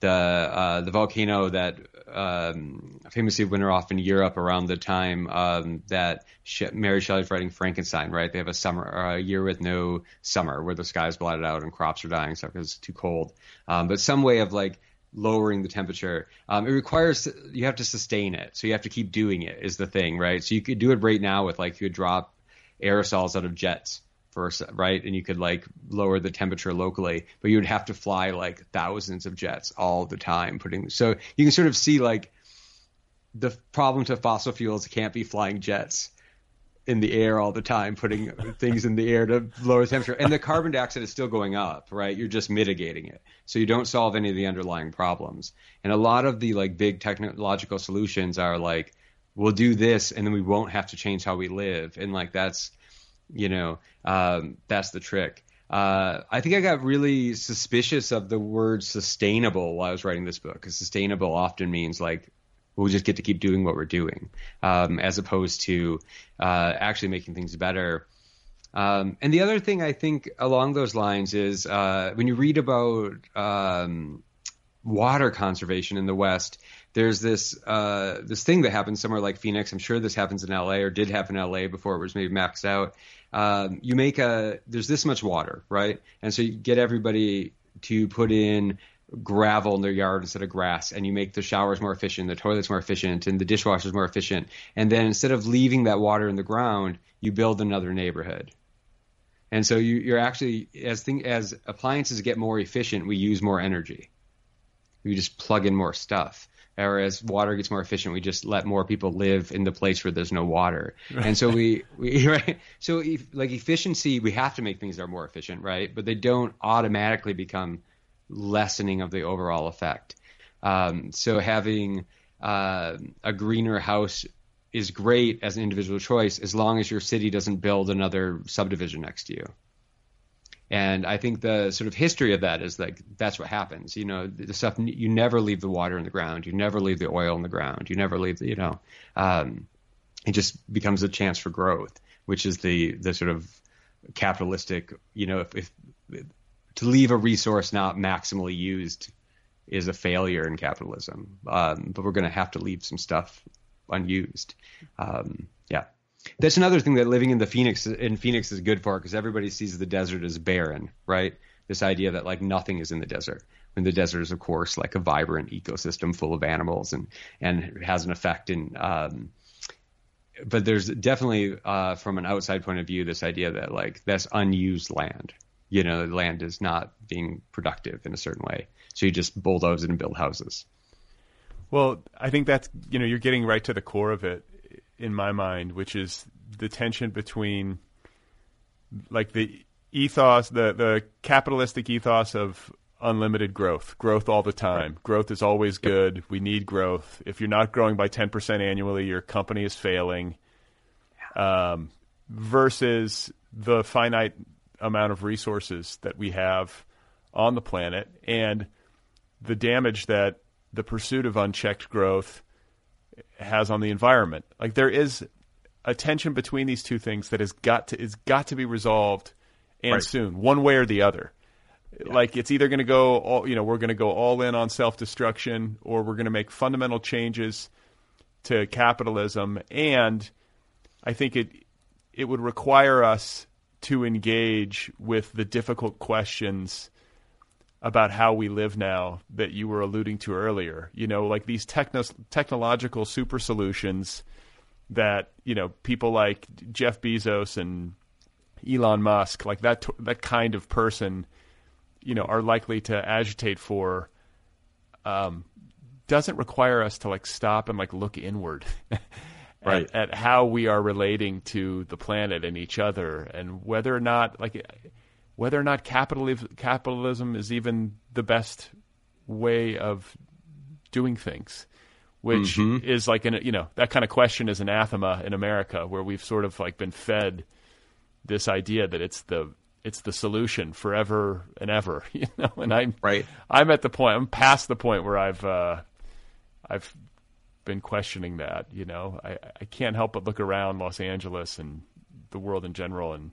the uh, the volcano that um, famously went off in Europe around the time um, that Mary Shelley's writing Frankenstein. Right, they have a summer, a year with no summer, where the sky is blotted out and crops are dying stuff because it's too cold. Um, but some way of like lowering the temperature. Um, it requires you have to sustain it, so you have to keep doing it. Is the thing, right? So you could do it right now with like you could drop aerosols out of jets for right, and you could like lower the temperature locally, but you would have to fly like thousands of jets all the time. Putting so you can sort of see like the problem to fossil fuels can't be flying jets in the air all the time, putting things in the air to lower the temperature. And the carbon dioxide is still going up, right? You're just mitigating it. So you don't solve any of the underlying problems. And a lot of the like big technological solutions are like, we'll do this and then we won't have to change how we live. And like that's, you know, um, that's the trick. Uh, I think I got really suspicious of the word sustainable while I was writing this book because sustainable often means like we'll just get to keep doing what we're doing, um, as opposed to uh, actually making things better. Um, and the other thing I think along those lines is uh, when you read about um, water conservation in the West, there's this uh, this thing that happens somewhere like Phoenix. I'm sure this happens in LA or did happen in LA before it was maybe maxed out. Um, you make a there's this much water, right? And so you get everybody to put in gravel in their yard instead of grass and you make the showers more efficient, the toilets more efficient, and the dishwashers more efficient. And then instead of leaving that water in the ground, you build another neighborhood. And so you, are actually as thing as appliances get more efficient, we use more energy. We just plug in more stuff. Or as water gets more efficient, we just let more people live in the place where there's no water. And so we, we right. So if, like efficiency, we have to make things that are more efficient, right? But they don't automatically become lessening of the overall effect. Um, so having uh, a greener house is great as an individual choice as long as your city doesn't build another subdivision next to you. And I think the sort of history of that is like that's what happens. You know, the stuff you never leave the water in the ground, you never leave the oil in the ground, you never leave the, you know, um, it just becomes a chance for growth, which is the the sort of capitalistic. You know, if, if to leave a resource not maximally used is a failure in capitalism. Um, but we're going to have to leave some stuff unused. Um, that's another thing that living in the Phoenix in Phoenix is good for because everybody sees the desert as barren, right? This idea that like nothing is in the desert. When the desert is, of course, like a vibrant ecosystem full of animals and and has an effect in. Um, but there's definitely, uh, from an outside point of view, this idea that like that's unused land, you know, land is not being productive in a certain way. So you just bulldoze it and build houses. Well, I think that's, you know, you're getting right to the core of it in my mind, which is the tension between like the ethos, the, the capitalistic ethos of unlimited growth, growth all the time. Right. Growth is always good. We need growth. If you're not growing by 10% annually, your company is failing. Um, versus the finite amount of resources that we have on the planet and the damage that the pursuit of unchecked growth has on the environment. Like there is a tension between these two things that has got to is got to be resolved and right. soon, one way or the other. Yeah. Like it's either going to go all, you know, we're going to go all in on self-destruction or we're going to make fundamental changes to capitalism and I think it it would require us to engage with the difficult questions about how we live now that you were alluding to earlier. You know, like these techno- technological super solutions that, you know, people like Jeff Bezos and Elon Musk, like that that kind of person, you know, are likely to agitate for um, doesn't require us to like stop and like look inward. right. at, at, how we are relating to the planet and each other, and whether or not like whether or not capitalism is even the best way of doing things, which mm-hmm. is like an you know that kind of question is anathema in America, where we've sort of like been fed this idea that it's the it's the solution forever and ever, you know. And I'm right. I'm at the point. I'm past the point where I've uh, I've been questioning that. You know, I, I can't help but look around Los Angeles and the world in general and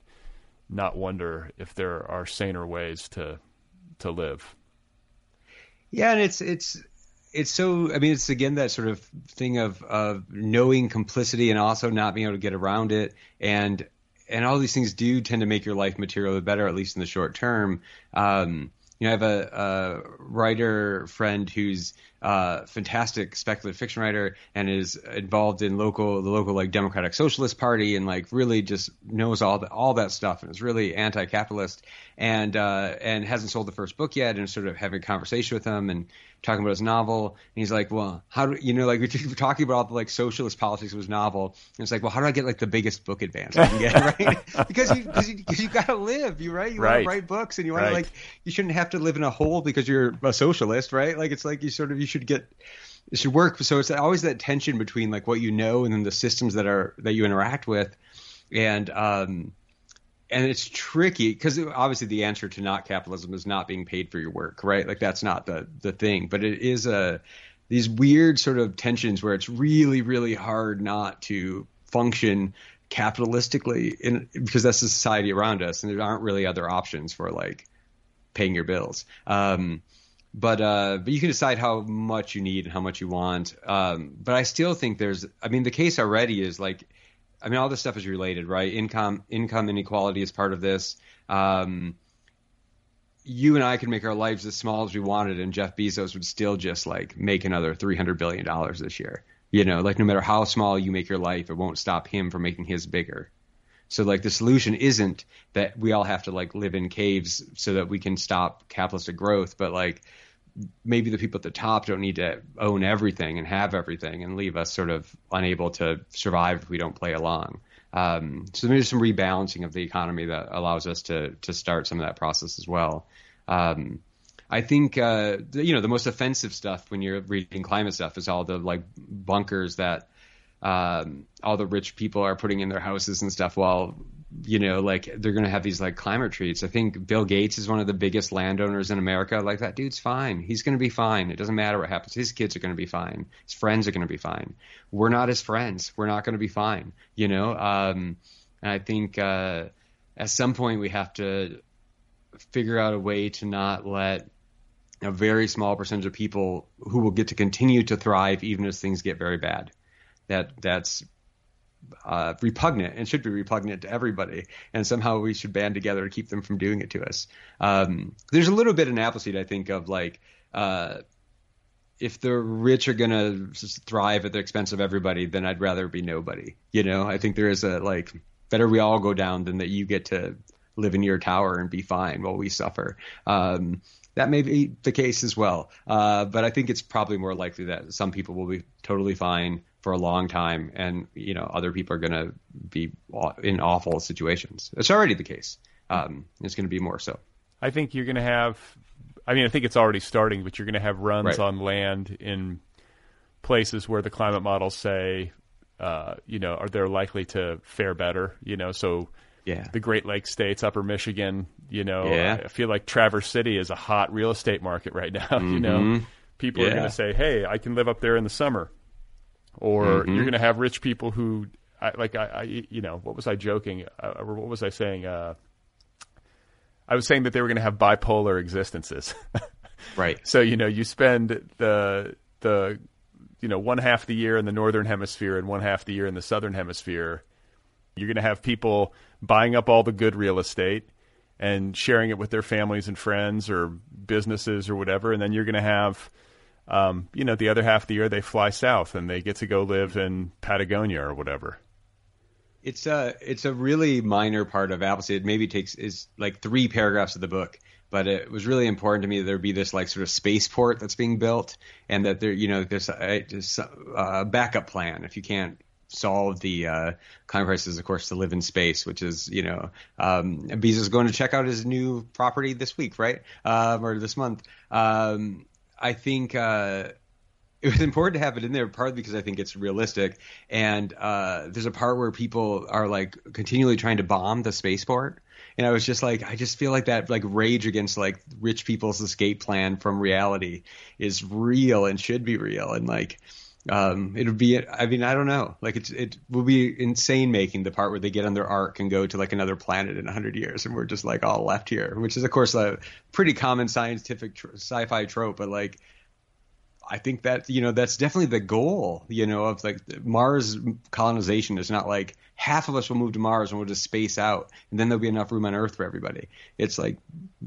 not wonder if there are saner ways to to live. Yeah, and it's it's it's so I mean it's again that sort of thing of of knowing complicity and also not being able to get around it and and all these things do tend to make your life materially better at least in the short term. Um, you know, I have a, a writer friend who's uh, fantastic speculative fiction writer and is involved in local the local like Democratic Socialist Party and like really just knows all that all that stuff and is really anti-capitalist and uh, and hasn't sold the first book yet and sort of having a conversation with him and talking about his novel. And he's like well how do you know like we're talking about all the like socialist politics of his novel. And it's like well how do I get like the biggest book advance I can get right? Because you because you, you got to live you right? You right. want to write books and you want right. to like you shouldn't have to live in a hole because you're a socialist right? Like it's like you sort of you should get it should work. So it's always that tension between like what you know and then the systems that are that you interact with, and um, and it's tricky because obviously the answer to not capitalism is not being paid for your work, right? Like that's not the the thing, but it is a these weird sort of tensions where it's really really hard not to function capitalistically in because that's the society around us and there aren't really other options for like paying your bills. Um, but uh, but you can decide how much you need and how much you want. Um, but I still think there's, I mean, the case already is like, I mean, all this stuff is related, right? Income income inequality is part of this. Um, you and I could make our lives as small as we wanted, and Jeff Bezos would still just like make another three hundred billion dollars this year. You know, like no matter how small you make your life, it won't stop him from making his bigger. So like the solution isn't that we all have to like live in caves so that we can stop capitalistic growth, but like maybe the people at the top don't need to own everything and have everything and leave us sort of unable to survive if we don't play along. Um, so there's some rebalancing of the economy that allows us to to start some of that process as well. Um, I think uh, you know the most offensive stuff when you're reading climate stuff is all the like bunkers that um, all the rich people are putting in their houses and stuff while you know like they're going to have these like climate treats. I think bill gates is one of the biggest landowners in america. Like that dude's fine. He's going to be fine. It doesn't matter what happens. His kids are going to be fine. His friends are going to be fine. We're not his friends. We're not going to be fine you know? Um, and i think uh, at some point we have to figure out a way to not let a very small percentage of people who will get to continue to thrive even as things get very bad that that's uh, repugnant and should be repugnant to everybody, and somehow we should band together to keep them from doing it to us. Um, there's a little bit in Appleseed, I think, of like uh, if the rich are gonna thrive at the expense of everybody, then I'd rather be nobody. You know, I think there is a like better we all go down than that you get to live in your tower and be fine while we suffer. Um, that may be the case as well, uh, but I think it's probably more likely that some people will be totally fine for a long time, and you know other people are going to be in awful situations. It's already the case. Um, it's going to be more so. I think you're going to have. I mean, I think it's already starting, but you're going to have runs Right. on land in places where the climate models say, uh, you know, are they're likely to fare better. You know, so Yeah. the Great Lakes states, Upper Michigan. You know, Yeah. I feel like Traverse City is a hot real estate market right now. You know, Mhm. people are going to say, "Hey, I can live up there in the summer," or Mhm. you're going to have rich people who, I, like, I, I, you know, what was I joking? Uh, or what was I saying? Uh, I was saying that they were going to have bipolar existences. Right. so you know, you spend the the you know one half the year in the northern hemisphere and one half the year in the southern hemisphere. You're going to have people buying up all the good real estate and sharing it with their families and friends or businesses or whatever, and then you're going to have. Um, you know, the other half of the year they fly south and they get to go live in Patagonia or whatever. It's a it's a really minor part of Appleseed. It maybe takes is like three paragraphs of the book, but it was really important to me that there be this like sort of spaceport that's being built, and that there you know there's a, a backup plan if you can't solve the uh, climate crisis, of course, to live in space, which is you know um, Bezos going to check out his new property this week, right, um, or this month. Um, I think. Uh, it was important to have it in there partly because I think it's realistic. And uh, there's a part where people are like continually trying to bomb the spaceport. And I was just like, I just feel like that like rage against like rich people's escape plan from reality is real and should be real. And like, um, it would be, I mean, I don't know. Like it's, it will be insane making the part where they get on their ark and go to like another planet in hundred years. And we're just like all left here, which is of course a pretty common scientific tr- sci-fi trope, but like, I think that you know that's definitely the goal. You know, of like Mars colonization is not like half of us will move to Mars and we'll just space out, and then there'll be enough room on Earth for everybody. It's like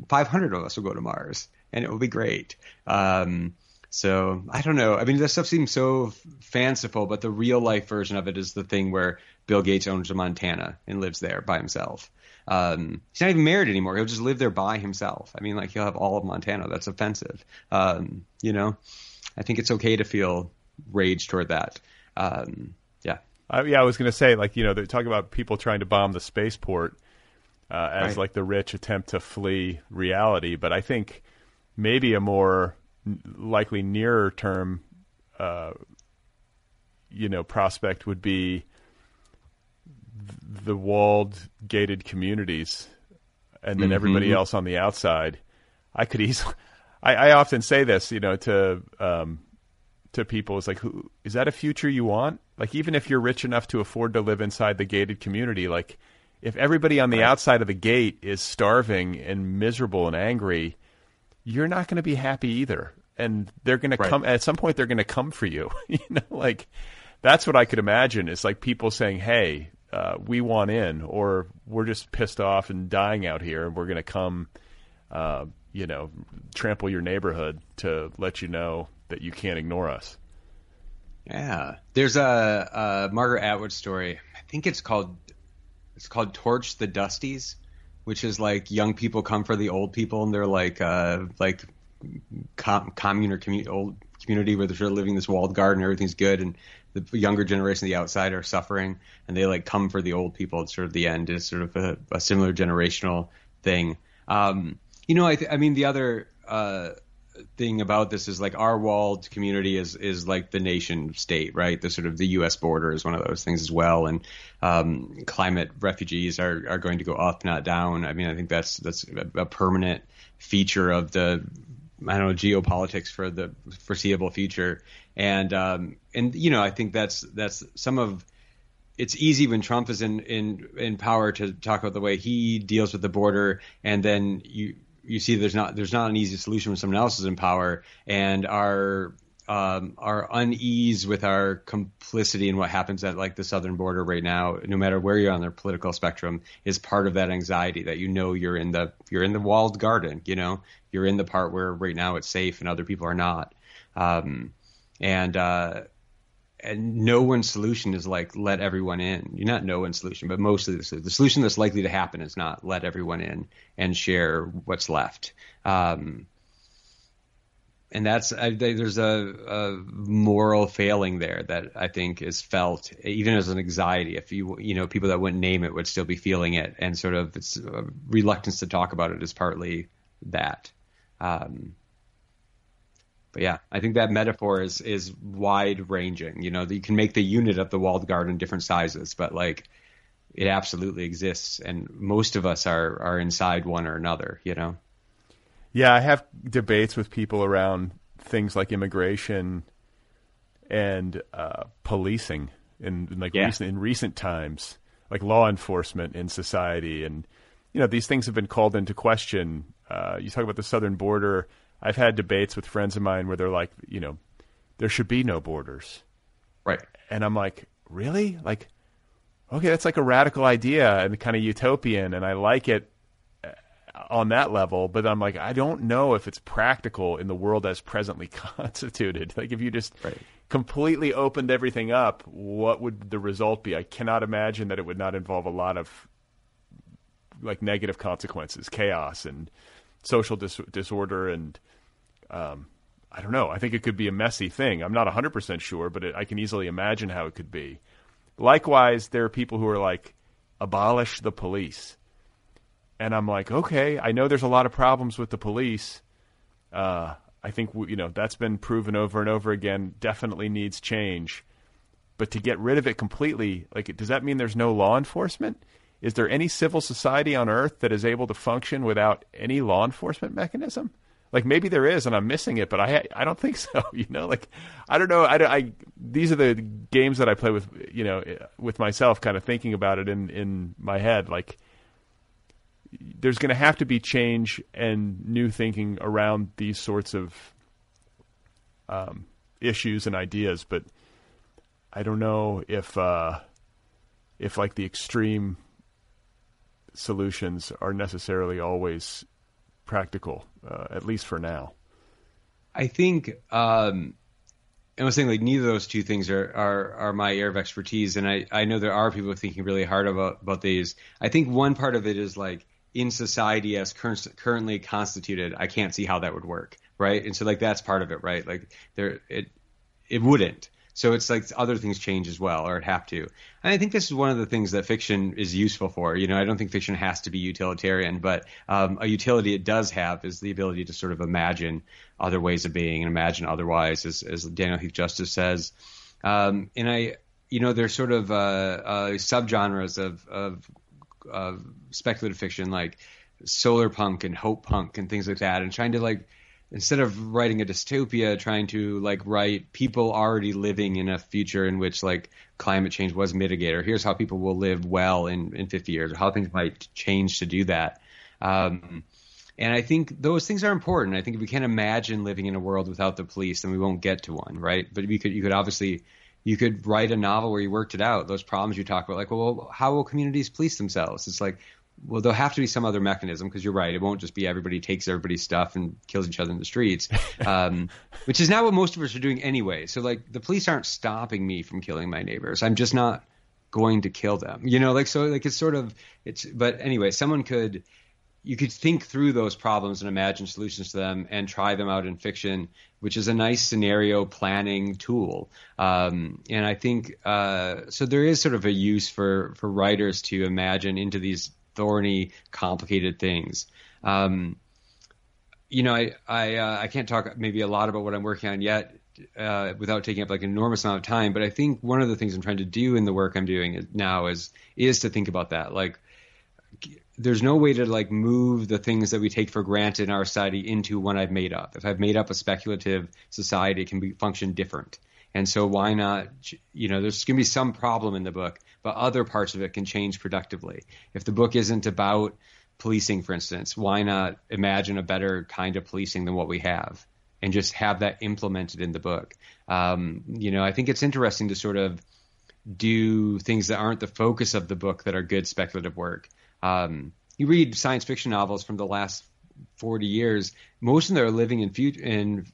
500 of us will go to Mars, and it will be great. Um, so I don't know. I mean, that stuff seems so fanciful, but the real life version of it is the thing where Bill Gates owns a Montana and lives there by himself. Um, he's not even married anymore. He'll just live there by himself. I mean, like he'll have all of Montana. That's offensive. Um, you know, I think it's okay to feel rage toward that. Um, yeah. Uh, yeah, I was going to say, like, you know, they're talking about people trying to bomb the spaceport uh, as Right. like the rich attempt to flee reality. But I think maybe a more likely nearer term, uh, you know, prospect would be the walled, gated communities, and then everybody else on the outside. I could easily. I, I often say this, you know, to um, to people is like, who is that a future you want? Like, even if you're rich enough to afford to live inside the gated community, like, if everybody on the outside of the gate is starving and miserable and angry, you're not going to be happy either. And they're going to come at some point. They're going to come for you. you know, like that's what I could imagine. Is like people saying, "Hey, uh, we want in," or "We're just pissed off and dying out here, and we're going to come." Uh, you know, trample your neighborhood to let you know that you can't ignore us. Yeah, there's a, a Margaret Atwood story. I think it's called it's called Torch the Dusties, which is like young people come for the old people, and they're like uh, like com- commune or commu- old community where they're sort of living this walled garden, everything's good, and the younger generation, the outside, are suffering, and they like come for the old people. It's sort of the end is sort of a, a similar generational thing. Um, you know, I, th- I mean, the other uh, thing about this is like our walled community is is like the nation state, right? The sort of the U.S. border is one of those things as well, and um, climate refugees are are going to go up, not down. I mean, I think that's that's a, permanent feature of the I don't know geopolitics for the foreseeable future, and um, and you know, I think that's that's some of it's easy when Trump is in, in in power to talk about the way he deals with the border, and then you you see there's not there's not an easy solution when someone else is in power, and our um, our unease with our complicity in what happens at like the southern border right now, no matter where you're on the political spectrum, is part of that anxiety that you know you're in the you're in the walled garden, you know, you're in the part where right now it's safe and other people are not, um, and uh, and no one's solution is like let everyone in. You're not no one's solution, but mostly the, the solution that's likely to happen is not let everyone in and share what's left. Um, and that's I, there's a, a moral failing there that I think is felt even as an anxiety. If you you know people that wouldn't name it would still be feeling it, and sort of it's uh, reluctance to talk about it is partly that. Um, but yeah, I think that metaphor is is wide ranging. You know, you can make the unit of the walled garden different sizes, but like it absolutely exists, and most of us are are inside one or another. You know. Yeah, I have debates with people around things like immigration and uh, policing in, in like Yeah. recent in recent times, like law enforcement in society, and you know these things have been called into question. Uh, you talk about the southern border. I've had debates with friends of mine where they're like, you know, there should be no borders, Right. and I'm like, really? Like, okay, that's like a radical idea and kind of utopian, and I like it uh, on that level. But I'm like, I don't know if it's practical in the world as presently constituted. Like, if you just Right. completely opened everything up, what would the result be? I cannot imagine that it would not involve a lot of like negative consequences, chaos, and social dis- disorder, and um, I don't know. I think it could be a messy thing. I'm not 100% sure, but it, I can easily imagine how it could be. Likewise, there are people who are like, abolish the police. And I'm like, okay, I know there's a lot of problems with the police. Uh, I think, you know, that's been proven over and over again, definitely needs change. But to get rid of it completely, like, does that mean there's no law enforcement? Is there any civil society on earth that is able to function without any law enforcement mechanism? Like maybe there is, and I'm missing it, but I I don't think so. You know, like I don't know. I, I these are the games that I play with, you know, with myself, kind of thinking about it in in my head. Like there's going to have to be change and new thinking around these sorts of um, issues and ideas, but I don't know if uh, if like the extreme solutions are necessarily always practical, uh, at least for now. I think um, I was saying like neither of those two things are, are, are my area of expertise, and I, I know there are people thinking really hard about about these. I think one part of it is like in society as cur- currently constituted, I can't see how that would work, right? And so like that's part of it, right? Like there it it wouldn't. So it's like other things change as well, or it have to. And I think this is one of the things that fiction is useful for. You know, I don't think fiction has to be utilitarian, but um, a utility it does have is the ability to sort of imagine other ways of being and imagine otherwise, as, as Daniel Heath Justice says. Um, and I, you know, there's sort of uh, uh, subgenres of, of, of speculative fiction like solar punk and hope punk and things like that, and trying to like instead of writing a dystopia, trying to like write people already living in a future in which like climate change was mitigated, or here's how people will live well in, in 50 years, or how things might change to do that. Um, and I think those things are important. I think if we can't imagine living in a world without the police, then we won't get to one, right? But you could you could obviously you could write a novel where you worked it out. Those problems you talk about, like, well, how will communities police themselves? It's like, well, there'll have to be some other mechanism because you're right. It won't just be everybody takes everybody's stuff and kills each other in the streets, um, which is not what most of us are doing anyway. So like the police aren't stopping me from killing my neighbors. I'm just not going to kill them. You know, like so like it's sort of it's. But anyway, someone could you could think through those problems and imagine solutions to them and try them out in fiction, which is a nice scenario planning tool. Um, and I think uh, so. There is sort of a use for for writers to imagine into these thorny, complicated things. Um, you know, I I, uh, I can't talk maybe a lot about what I'm working on yet uh, without taking up like an enormous amount of time. But I think one of the things I'm trying to do in the work I'm doing now is is to think about that. Like, there's no way to like move the things that we take for granted in our society into one I've made up. If I've made up a speculative society, it can be function different. And so why not? You know, there's going to be some problem in the book, but other parts of it can change productively. If the book isn't about policing, for instance, why not imagine a better kind of policing than what we have and just have that implemented in the book? Um, you know, I think it's interesting to sort of do things that aren't the focus of the book that are good speculative work. Um, you read science fiction novels from the last 40 years, most of them are living in, future, in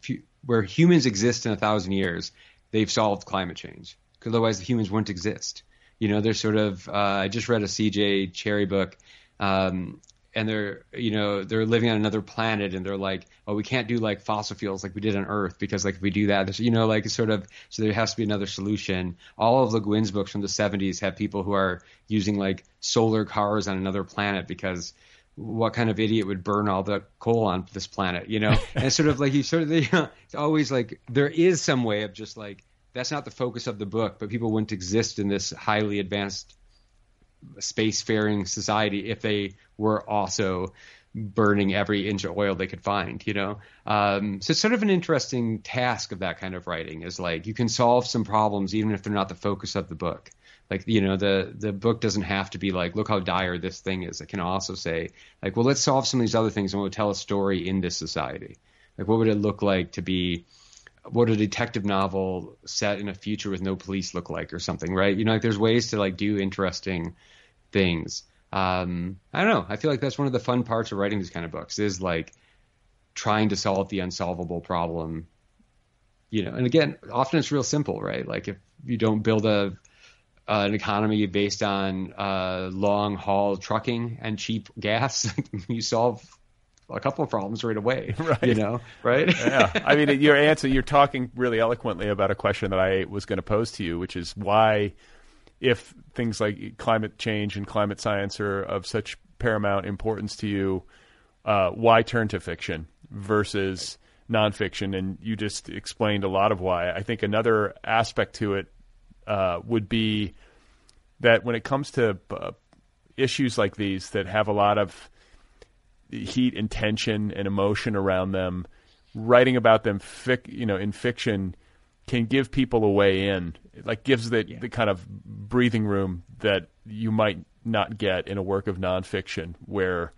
where humans exist in a thousand years. They've solved climate change because otherwise the humans wouldn't exist. You know, they're sort of. Uh, I just read a C.J. Cherryh book, um, and they're you know they're living on another planet, and they're like, oh, we can't do like fossil fuels like we did on Earth because like if we do that, you know, like sort of. So there has to be another solution. All of Le Guin's books from the 70s have people who are using like solar cars on another planet because what kind of idiot would burn all the coal on this planet, you know? And sort of like you sort of, you know, it's always like there is some way of just like that's not the focus of the book, but people wouldn't exist in this highly advanced spacefaring society if they were also burning every inch of oil they could find, you know? Um, so it's sort of an interesting task of that kind of writing is like you can solve some problems even if they're not the focus of the book. Like, you know, the, the book doesn't have to be like, look how dire this thing is. It can also say, like, well, let's solve some of these other things and we'll tell a story in this society. Like, what would it look like to be what a detective novel set in a future with no police look like or something, right? You know, like there's ways to like do interesting things. Um, I don't know. I feel like that's one of the fun parts of writing these kind of books is like trying to solve the unsolvable problem. You know, and again, often it's real simple, right? Like if you don't build a uh, an economy based on uh, long haul trucking and cheap gas, you solve a couple of problems right away. Right. You know, right? yeah. I mean, your answer, you're talking really eloquently about a question that I was going to pose to you, which is why, if things like climate change and climate science are of such paramount importance to you, uh, why turn to fiction versus nonfiction? And you just explained a lot of why. I think another aspect to it uh, would be that when it comes to uh, issues like these that have a lot of heat and tension and emotion around them. Writing about them, fic, you know, in fiction, can give people a way in. It, like gives the yeah. the kind of breathing room that you might not get in a work of nonfiction, where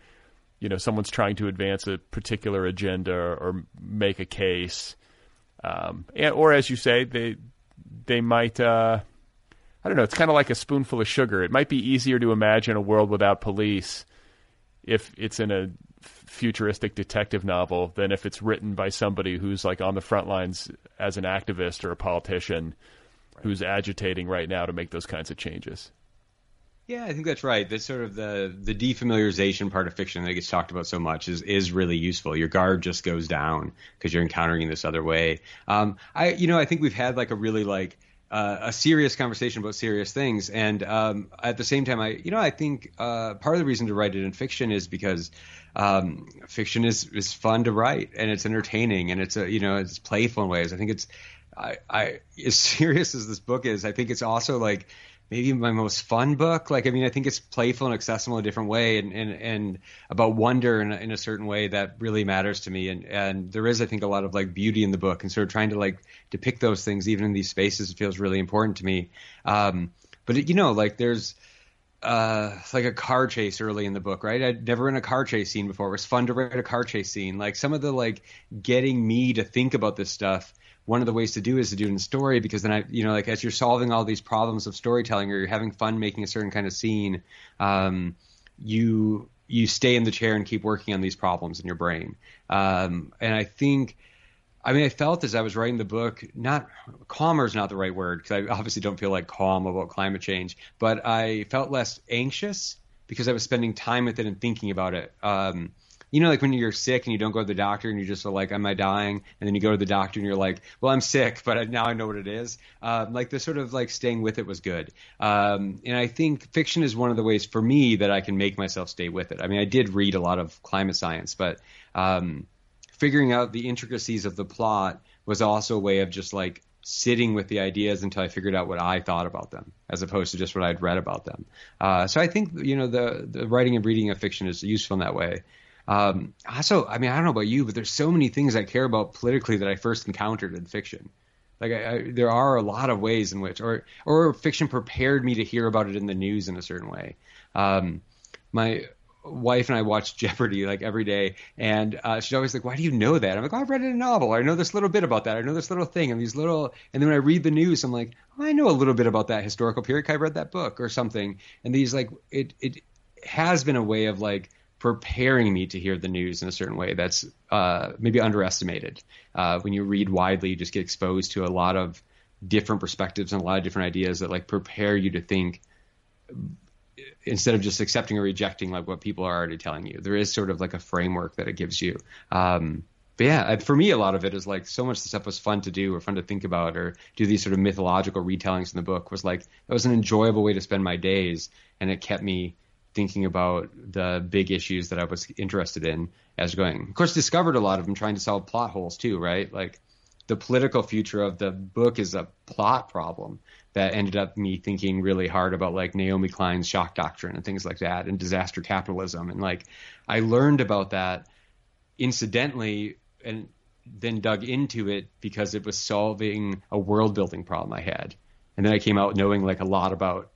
you know someone's trying to advance a particular agenda or make a case. um, and, or as you say, they they might. Uh, I don't know. It's kind of like a spoonful of sugar. It might be easier to imagine a world without police if it's in a futuristic detective novel than if it's written by somebody who's like on the front lines as an activist or a politician who's agitating right now to make those kinds of changes. Yeah, I think that's right. That's sort of the the defamiliarization part of fiction that gets talked about so much is is really useful. Your guard just goes down because you're encountering this other way. Um, I you know I think we've had like a really like uh, a serious conversation about serious things, and um, at the same time, I you know I think uh, part of the reason to write it in fiction is because um, fiction is is fun to write and it's entertaining and it's a you know it's playful in ways. I think it's I, I as serious as this book is, I think it's also like maybe my most fun book. Like, I mean, I think it's playful and accessible in a different way and, and, and about wonder in a, in a certain way that really matters to me. And, and there is, I think, a lot of like beauty in the book and sort of trying to like depict those things even in these spaces It feels really important to me. Um, but it, you know, like there's, uh, like a car chase early in the book, right? I'd never in a car chase scene before. It was fun to write a car chase scene. Like some of the like getting me to think about this stuff one of the ways to do is to do it in story because then I, you know, like as you're solving all these problems of storytelling or you're having fun making a certain kind of scene, um, you you stay in the chair and keep working on these problems in your brain. Um, and I think, I mean, I felt as I was writing the book, not calmer is not the right word because I obviously don't feel like calm about climate change, but I felt less anxious because I was spending time with it and thinking about it. Um, you know, like when you're sick and you don't go to the doctor and you're just like, am I dying? And then you go to the doctor and you're like, well, I'm sick, but now I know what it is. Um, like the sort of like staying with it was good. Um, and I think fiction is one of the ways for me that I can make myself stay with it. I mean, I did read a lot of climate science, but um, figuring out the intricacies of the plot was also a way of just like sitting with the ideas until I figured out what I thought about them, as opposed to just what I'd read about them. Uh, so I think you know the the writing and reading of fiction is useful in that way. Um, also, I mean, I don't know about you, but there's so many things I care about politically that I first encountered in fiction. Like I, I, there are a lot of ways in which, or or fiction prepared me to hear about it in the news in a certain way. Um, my wife and I watch Jeopardy like every day, and uh, she's always like, "Why do you know that?" I'm like, oh, "I've read it in a novel. I know this little bit about that. I know this little thing, and these little." And then when I read the news, I'm like, oh, "I know a little bit about that historical period. I read that book or something." And these like it it has been a way of like preparing me to hear the news in a certain way that's uh, maybe underestimated. Uh, when you read widely, you just get exposed to a lot of different perspectives and a lot of different ideas that like prepare you to think instead of just accepting or rejecting like what people are already telling you. There is sort of like a framework that it gives you. Um, but yeah, for me, a lot of it is like so much the stuff was fun to do or fun to think about or do these sort of mythological retellings in the book was like it was an enjoyable way to spend my days and it kept me thinking about the big issues that I was interested in as going. Of course, discovered a lot of them trying to solve plot holes too, right? Like the political future of the book is a plot problem that ended up me thinking really hard about like Naomi Klein's shock doctrine and things like that and disaster capitalism. And like I learned about that incidentally and then dug into it because it was solving a world building problem I had. And then I came out knowing like a lot about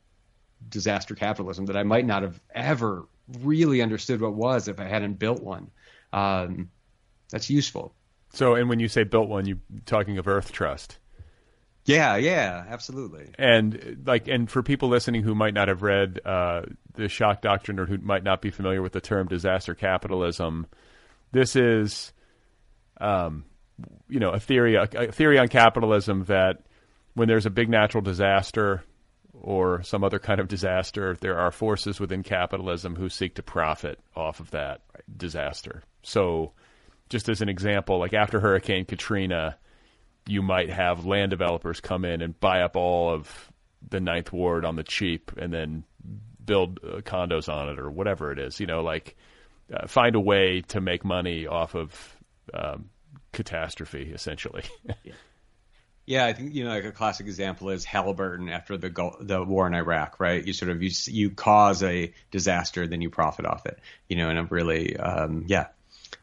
disaster capitalism that I might not have ever really understood what was if I hadn't built one. Um, that's useful. So, and when you say built one, you're talking of Earth Trust. Yeah, yeah, absolutely. And like, and for people listening who might not have read uh, the shock doctrine or who might not be familiar with the term disaster capitalism, this is, um, you know, a theory, a, a theory on capitalism that when there's a big natural disaster, or some other kind of disaster, there are forces within capitalism who seek to profit off of that disaster. So, just as an example, like after Hurricane Katrina, you might have land developers come in and buy up all of the Ninth Ward on the cheap and then build uh, condos on it or whatever it is. You know, like uh, find a way to make money off of um, catastrophe, essentially. yeah. Yeah, I think you know like a classic example is Halliburton after the the war in Iraq, right? You sort of you you cause a disaster, then you profit off it, you know, and I'm really um, yeah.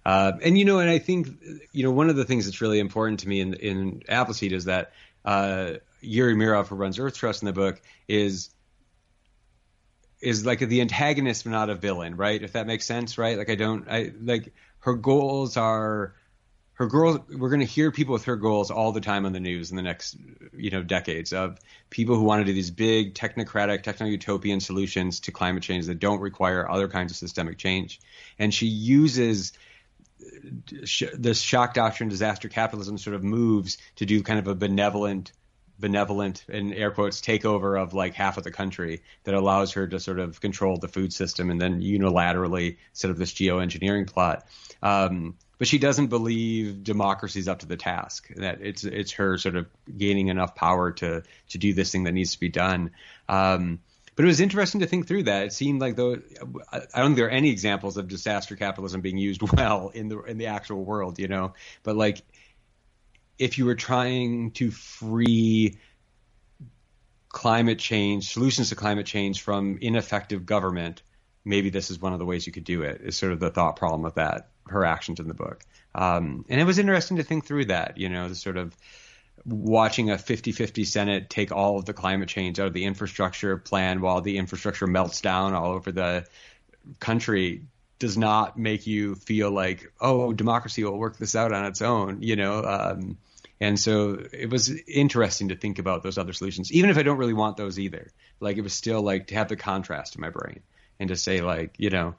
Uh, and you know, and I think you know one of the things that's really important to me in in Appleseed is that uh, Eury Mirov, who runs Earth Trust in the book, is is like the antagonist, but not a villain, right? If that makes sense, right? Like I don't, I like her goals are her girls we're going to hear people with her goals all the time on the news in the next you know decades of people who want to do these big technocratic techno-utopian solutions to climate change that don't require other kinds of systemic change. And she uses this shock doctrine disaster capitalism sort of moves to do kind of a benevolent benevolent in air quotes takeover of like half of the country that allows her to sort of control the food system and then unilaterally set up this geoengineering plot. Um, but she doesn't believe democracy's up to the task. That it's it's her sort of gaining enough power to to do this thing that needs to be done. Um, but it was interesting to think through that. It seemed like though I don't think there are any examples of disaster capitalism being used well in the in the actual world, you know. But like, if you were trying to free climate change solutions to climate change from ineffective government, maybe this is one of the ways you could do it. Is sort of the thought problem of that her actions in the book. Um, and it was interesting to think through that, you know, the sort of watching a 50-50 Senate take all of the climate change out of the infrastructure plan while the infrastructure melts down all over the country does not make you feel like, oh, democracy will work this out on its own, you know. Um, and so it was interesting to think about those other solutions, even if I don't really want those either. Like it was still like to have the contrast in my brain and to say like, you know,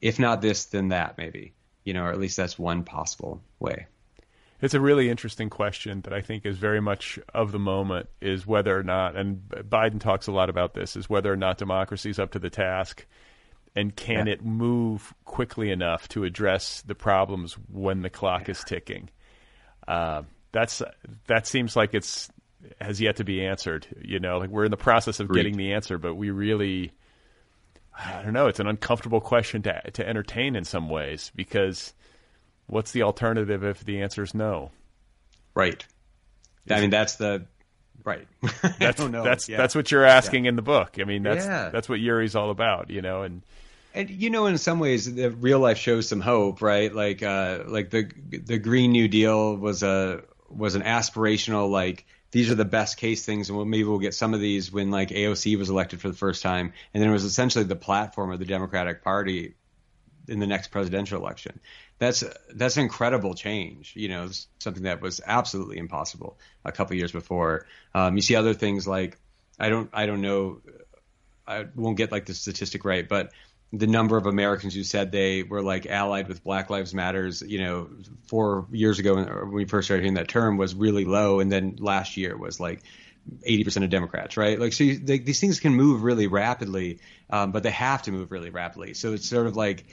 if not this, then that maybe you know, or at least that's one possible way. It's a really interesting question that I think is very much of the moment is whether or not, and Biden talks a lot about this, is whether or not democracy is up to the task and can yeah. it move quickly enough to address the problems when the clock yeah. is ticking. Uh, that's that seems like it's has yet to be answered. You know, like we're in the process of getting the answer, but we really I don't know. It's an uncomfortable question to to entertain in some ways because what's the alternative if the answer is no? Right. Is I mean, that's the right. that's that's yeah. that's what you're asking yeah. in the book. I mean, that's yeah. that's what Eury's all about, you know, and. And you know, in some ways, the real life shows some hope, right? Like, uh, like the the Green New Deal was a was an aspirational like these are the best case things, and we'll, maybe we'll get some of these when like AOC was elected for the first time, and then it was essentially the platform of the Democratic Party in the next presidential election. That's that's an incredible change. You know, something that was absolutely impossible a couple years before. Um, you see other things like I don't I don't know I won't get like the statistic right, but the number of Americans who said they were like allied with Black Lives Matters, you know, four years ago when we first started hearing that term was really low, and then last year was like 80% of Democrats, right? Like, so you, they, these things can move really rapidly, um, but they have to move really rapidly. So it's sort of like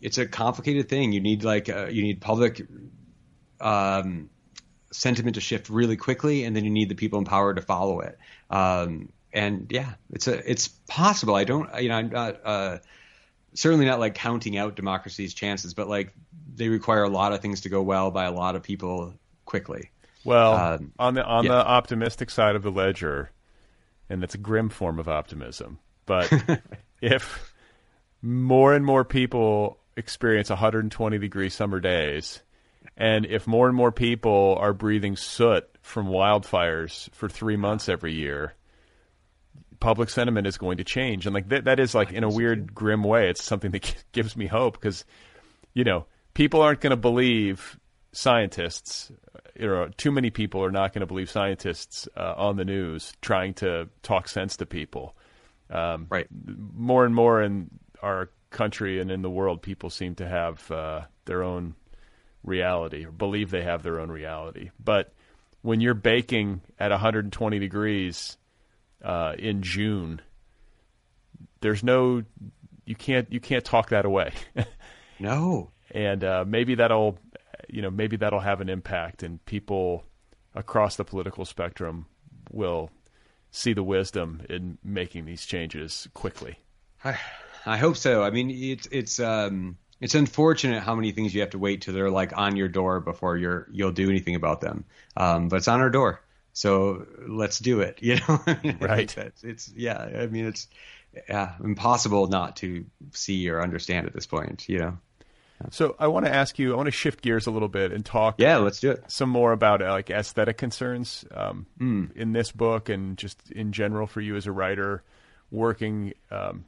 it's a complicated thing. You need like uh, you need public um, sentiment to shift really quickly, and then you need the people in power to follow it. Um, and yeah, it's a it's possible. I don't, you know, I'm not. Uh, certainly not like counting out democracy's chances, but like they require a lot of things to go well by a lot of people quickly. Well, um, on the on yeah. the optimistic side of the ledger, and it's a grim form of optimism, but if more and more people experience 120 degree summer days, and if more and more people are breathing soot from wildfires for three months every year, public sentiment is going to change, and like that, that is like in a weird, grim way. It's something that gives me hope because, you know, people aren't going to believe scientists. You know, too many people are not going to believe scientists uh, on the news trying to talk sense to people. Um, right. More and more in our country and in the world, people seem to have uh, their own reality or believe they have their own reality. But when you're baking at 120 degrees uh, in June, there's no you can't you can't talk that away. no. And uh, maybe that'll you know maybe that'll have an impact, and people across the political spectrum will see the wisdom in making these changes quickly. I, I hope so. I mean, it's it's um, it's unfortunate how many things you have to wait till they're like on your door before you're you'll do anything about them. Um, but it's on our door. So let's do it. You know, right? it's yeah. I mean, it's yeah, impossible not to see or understand at this point. You know. So I want to ask you. I want to shift gears a little bit and talk. Yeah, let's do it. Some more about uh, like aesthetic concerns um, mm. in this book and just in general for you as a writer, working um,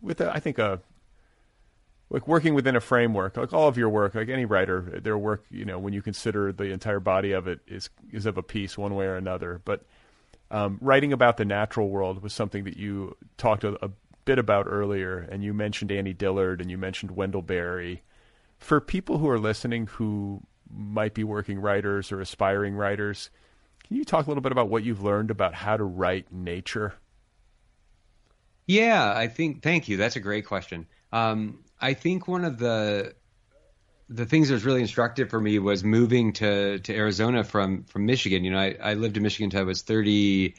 with a, I think a like working within a framework, like all of your work, like any writer, their work, you know, when you consider the entire body of it is is of a piece one way or another. But um, writing about the natural world was something that you talked a, a, bit about earlier, and you mentioned Annie Dillard and you mentioned Wendell Berry. For people who are listening who might be working writers or aspiring writers, can you talk a little bit about what you've learned about how to write nature? Yeah, I think. Thank you. That's a great question. Um, I think one of the the things that was really instructive for me was moving to to Arizona from from Michigan. You know, I, I lived in Michigan until I was thirty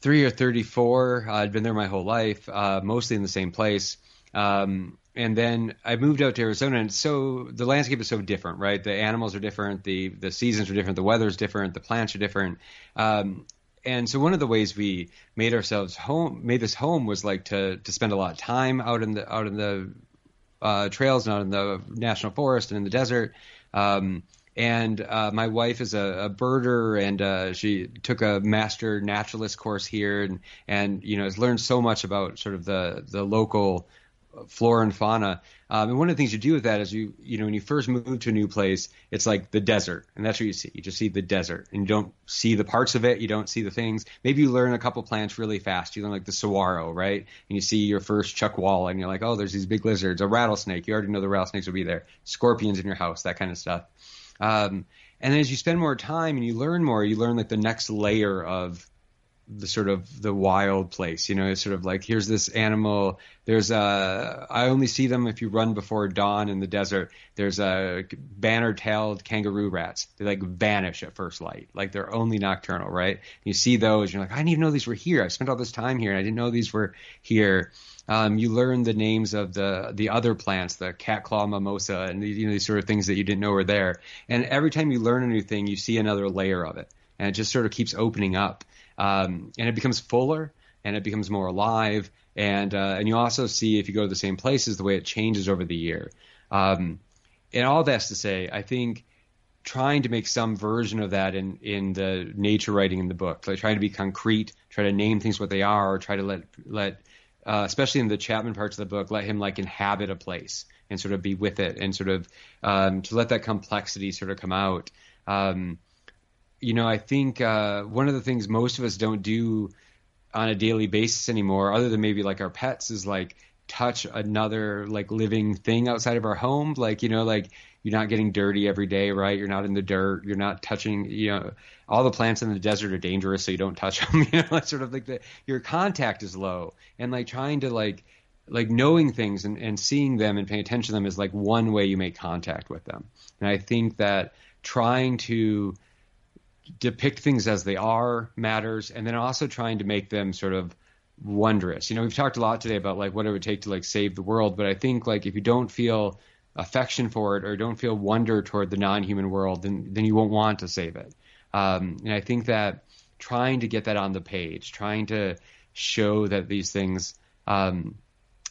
three or thirty four. Uh, I'd been there my whole life, uh, mostly in the same place. Um, and then I moved out to Arizona, and so the landscape is so different, right? The animals are different, the the seasons are different, the weather is different, the plants are different. Um, and so one of the ways we made ourselves home, made this home, was like to to spend a lot of time out in the out in the uh, trails and out in the national forest and in the desert. Um, and uh, my wife is a, a birder, and uh, she took a master naturalist course here, and and you know has learned so much about sort of the the local flora and fauna. Um, and one of the things you do with that is you, you know, when you first move to a new place, it's like the desert, and that's what you see. You just see the desert, and you don't see the parts of it. You don't see the things. Maybe you learn a couple plants really fast. You learn like the saguaro, right? And you see your first chuckwalla, and you're like, oh, there's these big lizards, a rattlesnake. You already know the rattlesnakes will be there. Scorpions in your house, that kind of stuff. Um, and as you spend more time and you learn more, you learn like the next layer of the sort of the wild place. You know, it's sort of like here's this animal. There's a I only see them if you run before dawn in the desert. There's a banner-tailed kangaroo rats. They like vanish at first light. Like they're only nocturnal, right? You see those, you're like, I didn't even know these were here. I spent all this time here, and I didn't know these were here. Um, you learn the names of the the other plants, the cat claw mimosa, and the, you know these sort of things that you didn't know were there. And every time you learn a new thing, you see another layer of it, and it just sort of keeps opening up um, and it becomes fuller and it becomes more alive. And uh, and you also see if you go to the same places the way it changes over the year. Um, and all that's to say, I think trying to make some version of that in in the nature writing in the book, like trying to be concrete, try to name things what they are, or try to let let uh, especially in the Chapman parts of the book, let him like inhabit a place and sort of be with it and sort of um, to let that complexity sort of come out. Um, you know, I think uh, one of the things most of us don't do on a daily basis anymore, other than maybe like our pets, is like touch another like living thing outside of our home. Like, you know, like you're not getting dirty every day, right? You're not in the dirt. You're not touching, you know, all the plants in the desert are dangerous, so you don't touch them. You know, sort of like the your contact is low, and like trying to like like knowing things and, and seeing them and paying attention to them is like one way you make contact with them. And I think that trying to depict things as they are matters, and then also trying to make them sort of wondrous. You know, we've talked a lot today about like what it would take to like save the world, but I think like if you don't feel affection for it or don't feel wonder toward the non-human world, then then you won't want to save it. Um, and I think that trying to get that on the page, trying to show that these things um,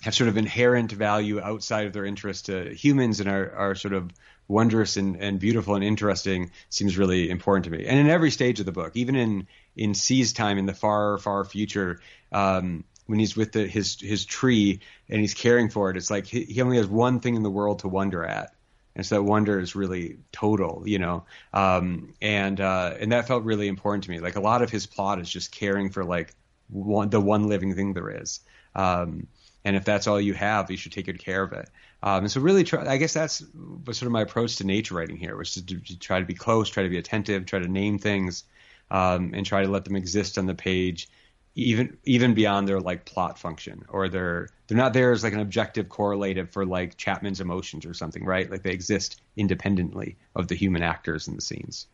have sort of inherent value outside of their interest to humans and are, are sort of wondrous and, and beautiful and interesting seems really important to me. And in every stage of the book, even in in C's time in the far far future, um, when he's with the, his his tree and he's caring for it, it's like he, he, only has one thing in the world to wonder at. And so that wonder is really total, you know, um, and uh, and that felt really important to me. Like a lot of his plot is just caring for like one, the one living thing there is, um, and if that's all you have, you should take good care of it. Um, and so really try, I guess that's sort of my approach to nature writing here, which is to, to try to be close, try to be attentive, try to name things, um, and try to let them exist on the page, even even beyond their like plot function or they're they're not there as like an objective correlative for like Chapman's emotions or something, right? Like they exist independently of the human actors in the scenes.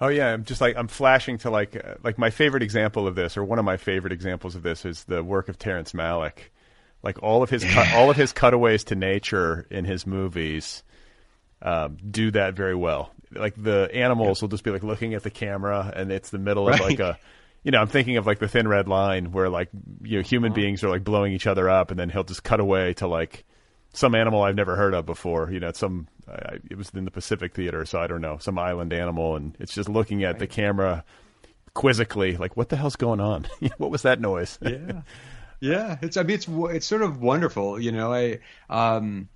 Oh yeah, I'm just like I'm flashing to like uh, like my favorite example of this, or one of my favorite examples of this, is the work of Terrence Malick like all of his cut, all of his cutaways to nature in his movies um, do that very well. Like the animals will just be like looking at the camera, and it's the middle of like a, you know, I'm thinking of like the Thin Red Line where like you know human uh-huh. beings are like blowing each other up, and then he'll just cut away to like some animal I've never heard of before. You know, it's some uh, it was in the Pacific Theater, so I don't know some island animal, and it's just looking at right. the camera quizzically, like what the hell's going on? what was that noise? yeah. Yeah, it's I mean it's it's sort of wonderful, you know. I um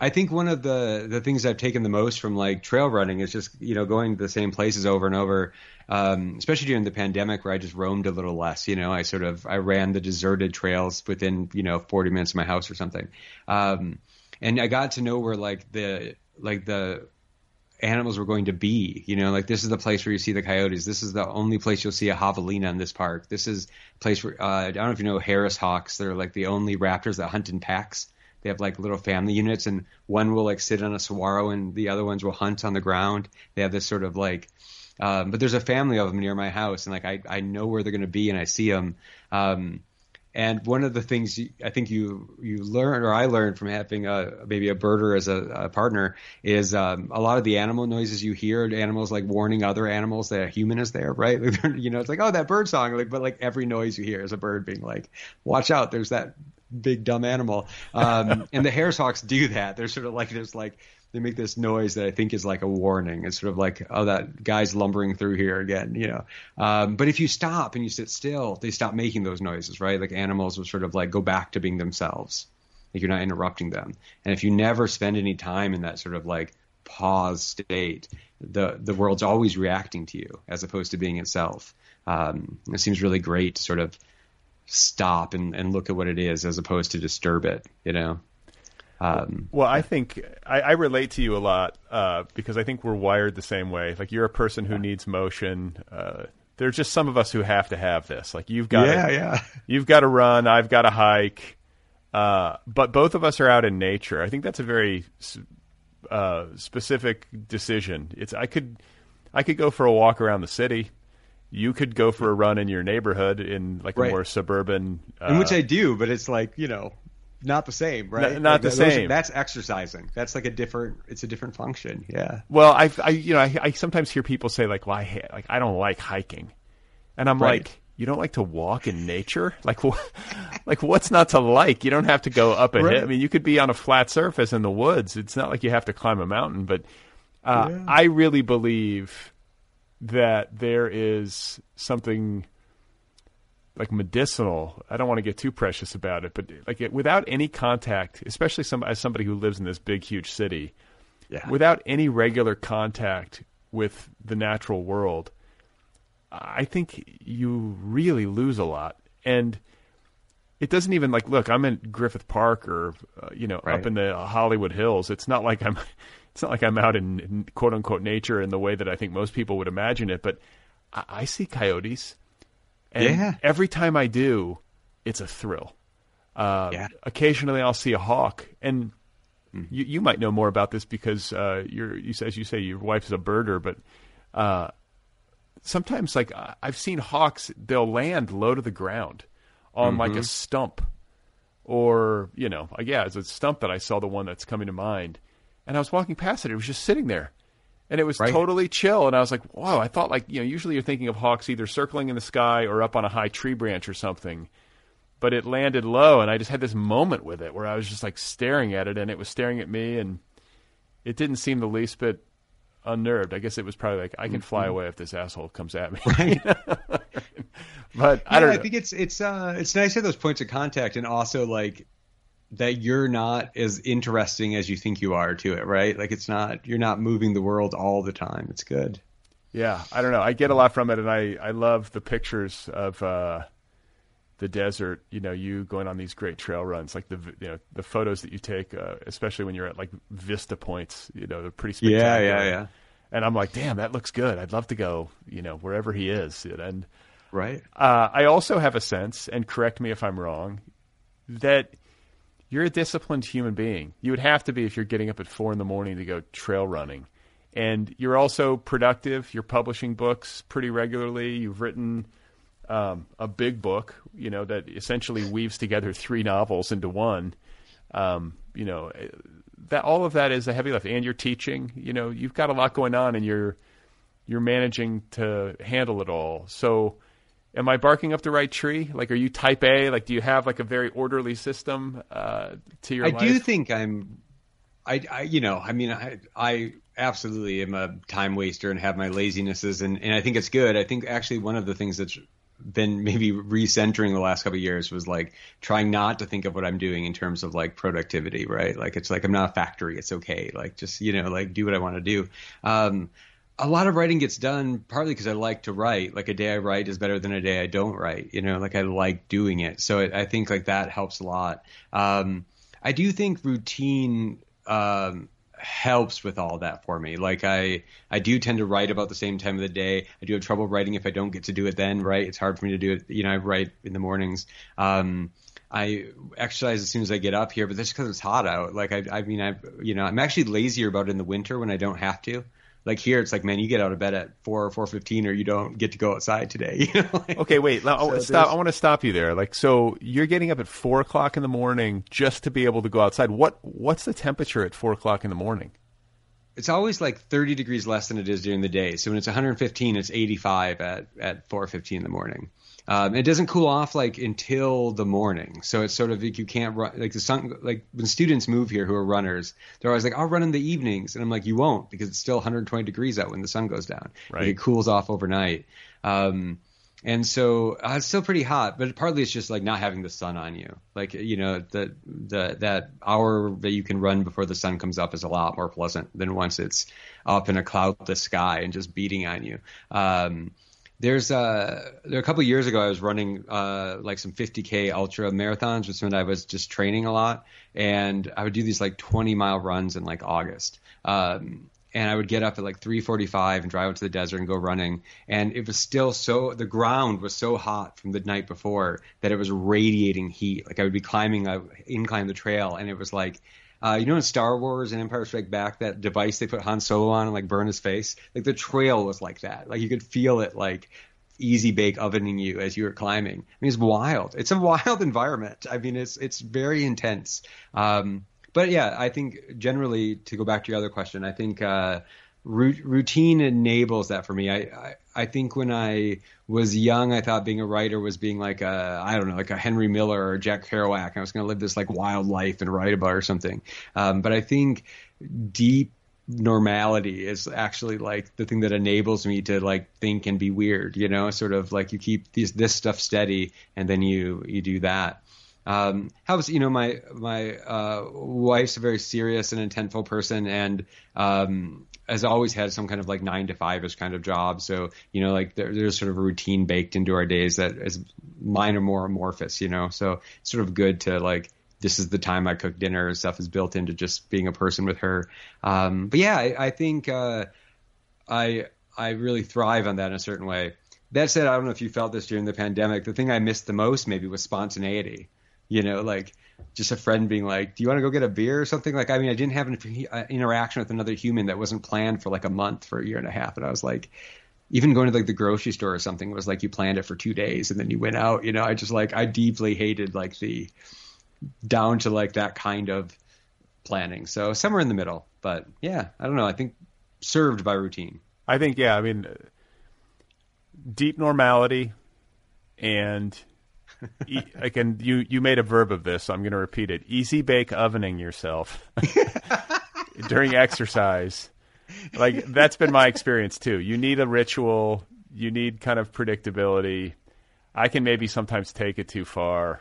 I think one of the the things I've taken the most from like trail running is just you know going to the same places over and over, um, especially during the pandemic where I just roamed a little less. You know, I sort of I ran the deserted trails within you know 40 minutes of my house or something, um, and I got to know where like the like the animals were going to be. You know, like this is the place where you see the coyotes. This is the only place you'll see a javelina in this park. This is a place where uh, I don't know if you know Harris hawks. They're like the only raptors that hunt in packs. They have like little family units, and one will like sit on a saguaro, and the other ones will hunt on the ground. They have this sort of like, um, but there's a family of them near my house, and like I I know where they're going to be, and I see them. Um, and one of the things I think you you learn, or I learned from having a maybe a birder as a, a partner, is um, a lot of the animal noises you hear, animals like warning other animals that a human is there, right? you know, it's like oh that bird song, like but like every noise you hear is a bird being like, watch out, there's that big dumb animal. Um, and the Harris hawks do that. They're sort of like there's like they make this noise that I think is like a warning. It's sort of like, oh, that guy's lumbering through here again, you know. Um, but if you stop and you sit still, they stop making those noises, right? Like animals will sort of like go back to being themselves. Like you're not interrupting them. And if you never spend any time in that sort of like pause state, the the world's always reacting to you as opposed to being itself. Um, it seems really great to sort of stop and, and look at what it is as opposed to disturb it, you know. Um, well, I think I, I, relate to you a lot uh, because I think we're wired the same way. Like you're a person who needs motion. Uh, there's just some of us who have to have this. Like you've got, yeah, to, yeah. You've got to run. I've got to hike. Uh, but both of us are out in nature. I think that's a very uh, specific decision. It's I could I could go for a walk around the city. You could go for a run in your neighborhood in like right. a more suburban, in which uh, I do. But it's like you know not the same, right? N- not like, the same. Are, that's exercising. That's like a different. It's a different function. Yeah. Well, I, I you know, I, I sometimes hear people say like, "Well, I like I don't like hiking," and I'm right. like, "You don't like to walk in nature? Like, like what's not to like? You don't have to go up a right. hill. I mean, you could be on a flat surface in the woods. It's not like you have to climb a mountain. But uh, yeah. I really believe that there is something like medicinal. I don't want to get too precious about it, but like it, without any contact, especially some as somebody who lives in this big, huge city, yeah. without any regular contact with the natural world, I think you really lose a lot. And it doesn't even like look. I'm in Griffith Park or uh, you know right. up in the Hollywood Hills. It's not like I'm. It's not like I'm out in, in quote unquote nature in the way that I think most people would imagine it. But I, I see coyotes. And yeah. every time I do, it's a thrill. Uh, yeah. Occasionally, I'll see a hawk, and mm. you, you might know more about this because uh, you're, you, as you say, your wife is a birder. But uh, sometimes, like I've seen hawks, they'll land low to the ground on mm-hmm. like a mm-hmm. stump, or you know, yeah, it's a stump that I saw the one that's coming to mind, and I was walking past it. It was just sitting there, and it was right. totally chill. And I was like, "Wow!" I thought like you know, usually you're thinking of hawks either circling in the sky or up on a high tree branch or something, but it landed low, and I just had this moment with it where I was just like staring at it, and it was staring at me, and it didn't seem the least bit unnerved. I guess it was probably like, "I can fly mm-hmm. away if this asshole comes at me." Right. but I don't. Know. I think it's it's uh it's nice to have those points of contact, and also like that you're not as interesting as you think you are to it, right? Like it's not you're not moving the world all the time. It's good. Yeah, I don't know. I get a lot from it, and I I love the pictures of uh, the desert. You know, you going on these great trail runs, like the you know the photos that you take, uh, especially when you're at like vista points. You know, they're pretty spectacular. Yeah, yeah, yeah. And I'm like, damn, that looks good. I'd love to go. You know, wherever he is, and right. Uh, I also have a sense, and correct me if I'm wrong, that you're a disciplined human being. You would have to be if you're getting up at four in the morning to go trail running. And you're also productive. You're publishing books pretty regularly. You've written um, a big book, you know, that essentially weaves together three novels into one. Um, you know, that all of that is a heavy lift. And you're teaching. You know, you've got a lot going on, and you're you're managing to handle it all. So am I barking up the right tree? Like, are you type A? Like, do you have like a very orderly system uh, to your I life? do think I'm. I, I, you know, I mean, I, I absolutely am a time waster and have my lazinesses, and, and I think it's good. I think actually one of the things that's been maybe recentering the last couple of years was like trying not to think of what I'm doing in terms of like productivity, right? Like it's like I'm not a factory. It's okay. Like just you know like do what I want to do. Um, a lot of writing gets done partly because I like to write. Like a day I write is better than a day I don't write. You know, like I like doing it. So I, I think like that helps a lot. Um, I do think routine um, helps with all that for me. Like I, I do tend to write about the same time of the day. I do have trouble writing if I don't get to do it then. Right, it's hard for me to do it. You know, I write in the mornings. Um, I exercise as soon as I get up here, but that's because it's hot out. Like I, I mean, I, you know, I'm actually lazier about it in the winter when I don't have to like here it's like man you get out of bed at 4 or 4.15 or you don't get to go outside today you know? like, okay wait now, oh, so stop i want to stop you there. Like so you're getting up at 4 o'clock in the morning just to be able to go outside. What what's the temperature at 4 o'clock in the morning it's always like 30 degrees less than it is during the day so when it's 115 it's 85 at at 4.15 in the morning um, it doesn't cool off like until the morning, so it's sort of like you can't run like the sun. Like when students move here who are runners, they're always like, "I'll run in the evenings," and I'm like, "You won't because it's still 120 degrees out when the sun goes down. Right. Like, it cools off overnight." Um, and so uh, it's still pretty hot, but partly it's just like not having the sun on you. Like you know, the the that hour that you can run before the sun comes up is a lot more pleasant than once it's up in a cloudless sky and just beating on you. Um, there's uh, a couple years ago I was running uh, like some 50k ultra marathons, which meant I was just training a lot, and I would do these like 20 mile runs in like August. Um, and I would get up at like 3:45 and drive out to the desert and go running. And it was still so the ground was so hot from the night before that it was radiating heat. Like I would be climbing a incline the trail, and it was like uh, you know in Star Wars and Empire Strike Back, that device they put Han Solo on and like burn his face? Like the trail was like that. Like you could feel it like easy bake ovening you as you were climbing. I mean, it's wild. It's a wild environment. I mean, it's it's very intense. Um, but yeah, I think generally to go back to your other question, I think uh, routine enables that for me. I, I, I think when I was young, I thought being a writer was being like a I don't know like a Henry Miller or Jack Kerouac. I was going to live this like wild life and write about or something. Um, but I think deep normality is actually like the thing that enables me to like think and be weird. You know, sort of like you keep these this stuff steady and then you you do that. Um, how's you know my my uh, wife's a very serious and intentful person, and um, has always had some kind of like nine to five ish kind of job. So you know, like there, there's sort of a routine baked into our days that is mine are more amorphous. You know, so it's sort of good to like this is the time I cook dinner. Stuff is built into just being a person with her. Um, but yeah, I, I think uh, I I really thrive on that in a certain way. That said, I don't know if you felt this during the pandemic. The thing I missed the most maybe was spontaneity. You know, like just a friend being like, "Do you want to go get a beer or something?" Like, I mean, I didn't have an uh, interaction with another human that wasn't planned for like a month for a year and a half, and I was like, even going to like the grocery store or something was like you planned it for two days and then you went out. You know, I just like I deeply hated like the down to like that kind of planning. So somewhere in the middle, but yeah, I don't know. I think served by routine. I think yeah. I mean, deep normality and e- I can you you made a verb of this, so I'm going to repeat it. Easy bake ovening yourself during exercise. Like that's been my experience too. You need a ritual. You need kind of predictability. I can maybe sometimes take it too far.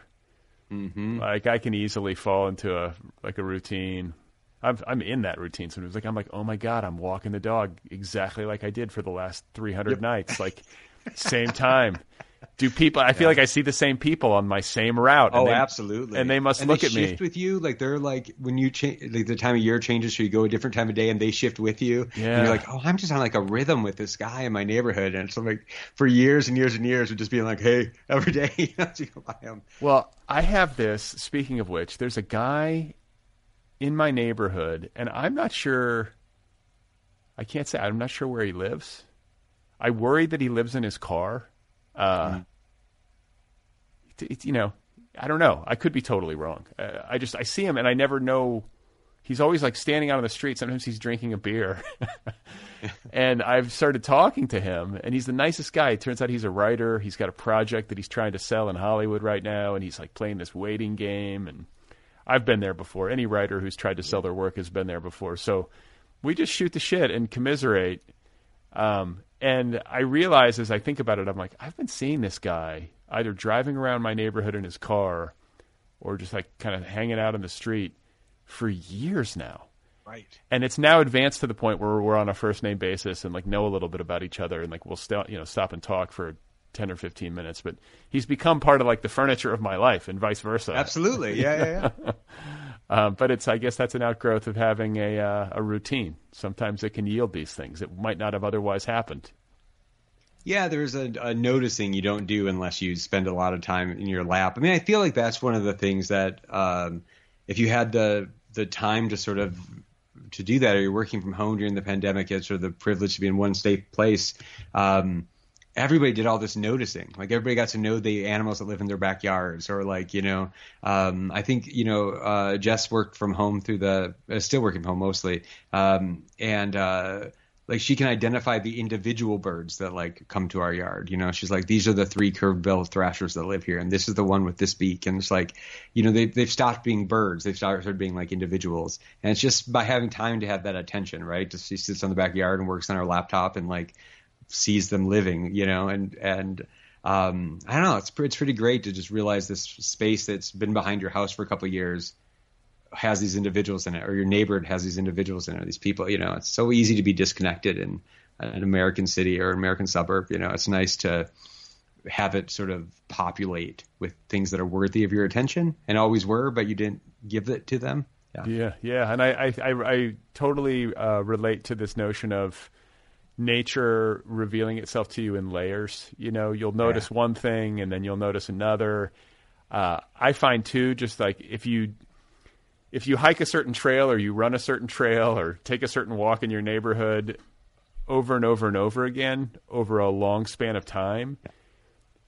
Mm-hmm. Like I can easily fall into a like a routine. I'm I'm in that routine sometimes. Like I'm like, oh my god, I'm walking the dog exactly like I did for the last 300 yep. nights. Like same time do people? I feel like I see the same people on my same route. Oh, they, absolutely. And they must and look they at shift me with you. Like they're like when you change, like the time of year changes, so you go a different time of day, and they shift with you. Yeah. And you're like, oh, I'm just on like a rhythm with this guy in my neighborhood, and so like for years and years and years, we're just being like, hey, every day, you know, to go by him. Well, I have this. Speaking of which, there's a guy in my neighborhood, and I'm not sure. I can't say. I'm not sure where he lives. I worry that he lives in his car. Uh, mm it, you know, I don't know. I could be totally wrong. Uh, I just I see him and I never know. He's always like standing out on the street. Sometimes he's drinking a beer, and I've started talking to him, and he's the nicest guy. It turns out he's a writer. He's got a project that he's trying to sell in Hollywood right now, and he's like playing this waiting game. And I've been there before. Any writer who's tried to sell their work has been there before. So we just shoot the shit and commiserate. Um, And I realize as I think about it, I'm like, I've been seeing this guy either driving around my neighborhood in his car or just like kind of hanging out in the street for years now. Right. And it's now advanced to the point where we're on a first name basis and like know a little bit about each other and like we'll still you know stop and talk for 10 or 15 minutes, but he's become part of like the furniture of my life and vice versa. Absolutely. Yeah, yeah, yeah. um, but it's, I guess that's an outgrowth of having a, uh, a routine. Sometimes it can yield these things. It might not have otherwise happened. Yeah, there's a, a, noticing you don't do unless you spend a lot of time in your lap. I mean, I feel like that's one of the things that um, if you had the the time to sort of to do that, or you're working from home during the pandemic, had sort of the privilege to be in one safe place. Um, everybody did all this noticing. Like everybody got to know the animals that live in their backyards, or like you know, um, I think you know, uh, Jess worked from home through the uh, still working from home mostly, um, and uh, like she can identify the individual birds that like come to our yard. You know, she's like, these are the three curved bill thrashers that live here, and this is the one with this beak. And it's like, you know, they they've stopped being birds. They've started being like individuals, and it's just by having time to have that attention, right? Just she sits on the backyard and works on her laptop and like sees them living, you know, and and um, I don't know, it's it's pretty great to just realize this space that's been behind your house for a couple years has these individuals in it, or your neighborhood has these individuals in it, these people. You know, it's so easy to be disconnected in an American city or an American suburb. You know, it's nice to have it sort of populate with things that are worthy of your attention and always were, but you didn't give it to them. Yeah, yeah, yeah. and I I, I, I totally uh, relate to this notion of nature revealing itself to you in layers. You know, you'll notice yeah. one thing and then you'll notice another. Uh, I find too, just like if you if you hike a certain trail or you run a certain trail or take a certain walk in your neighborhood over and over and over again over a long span of time,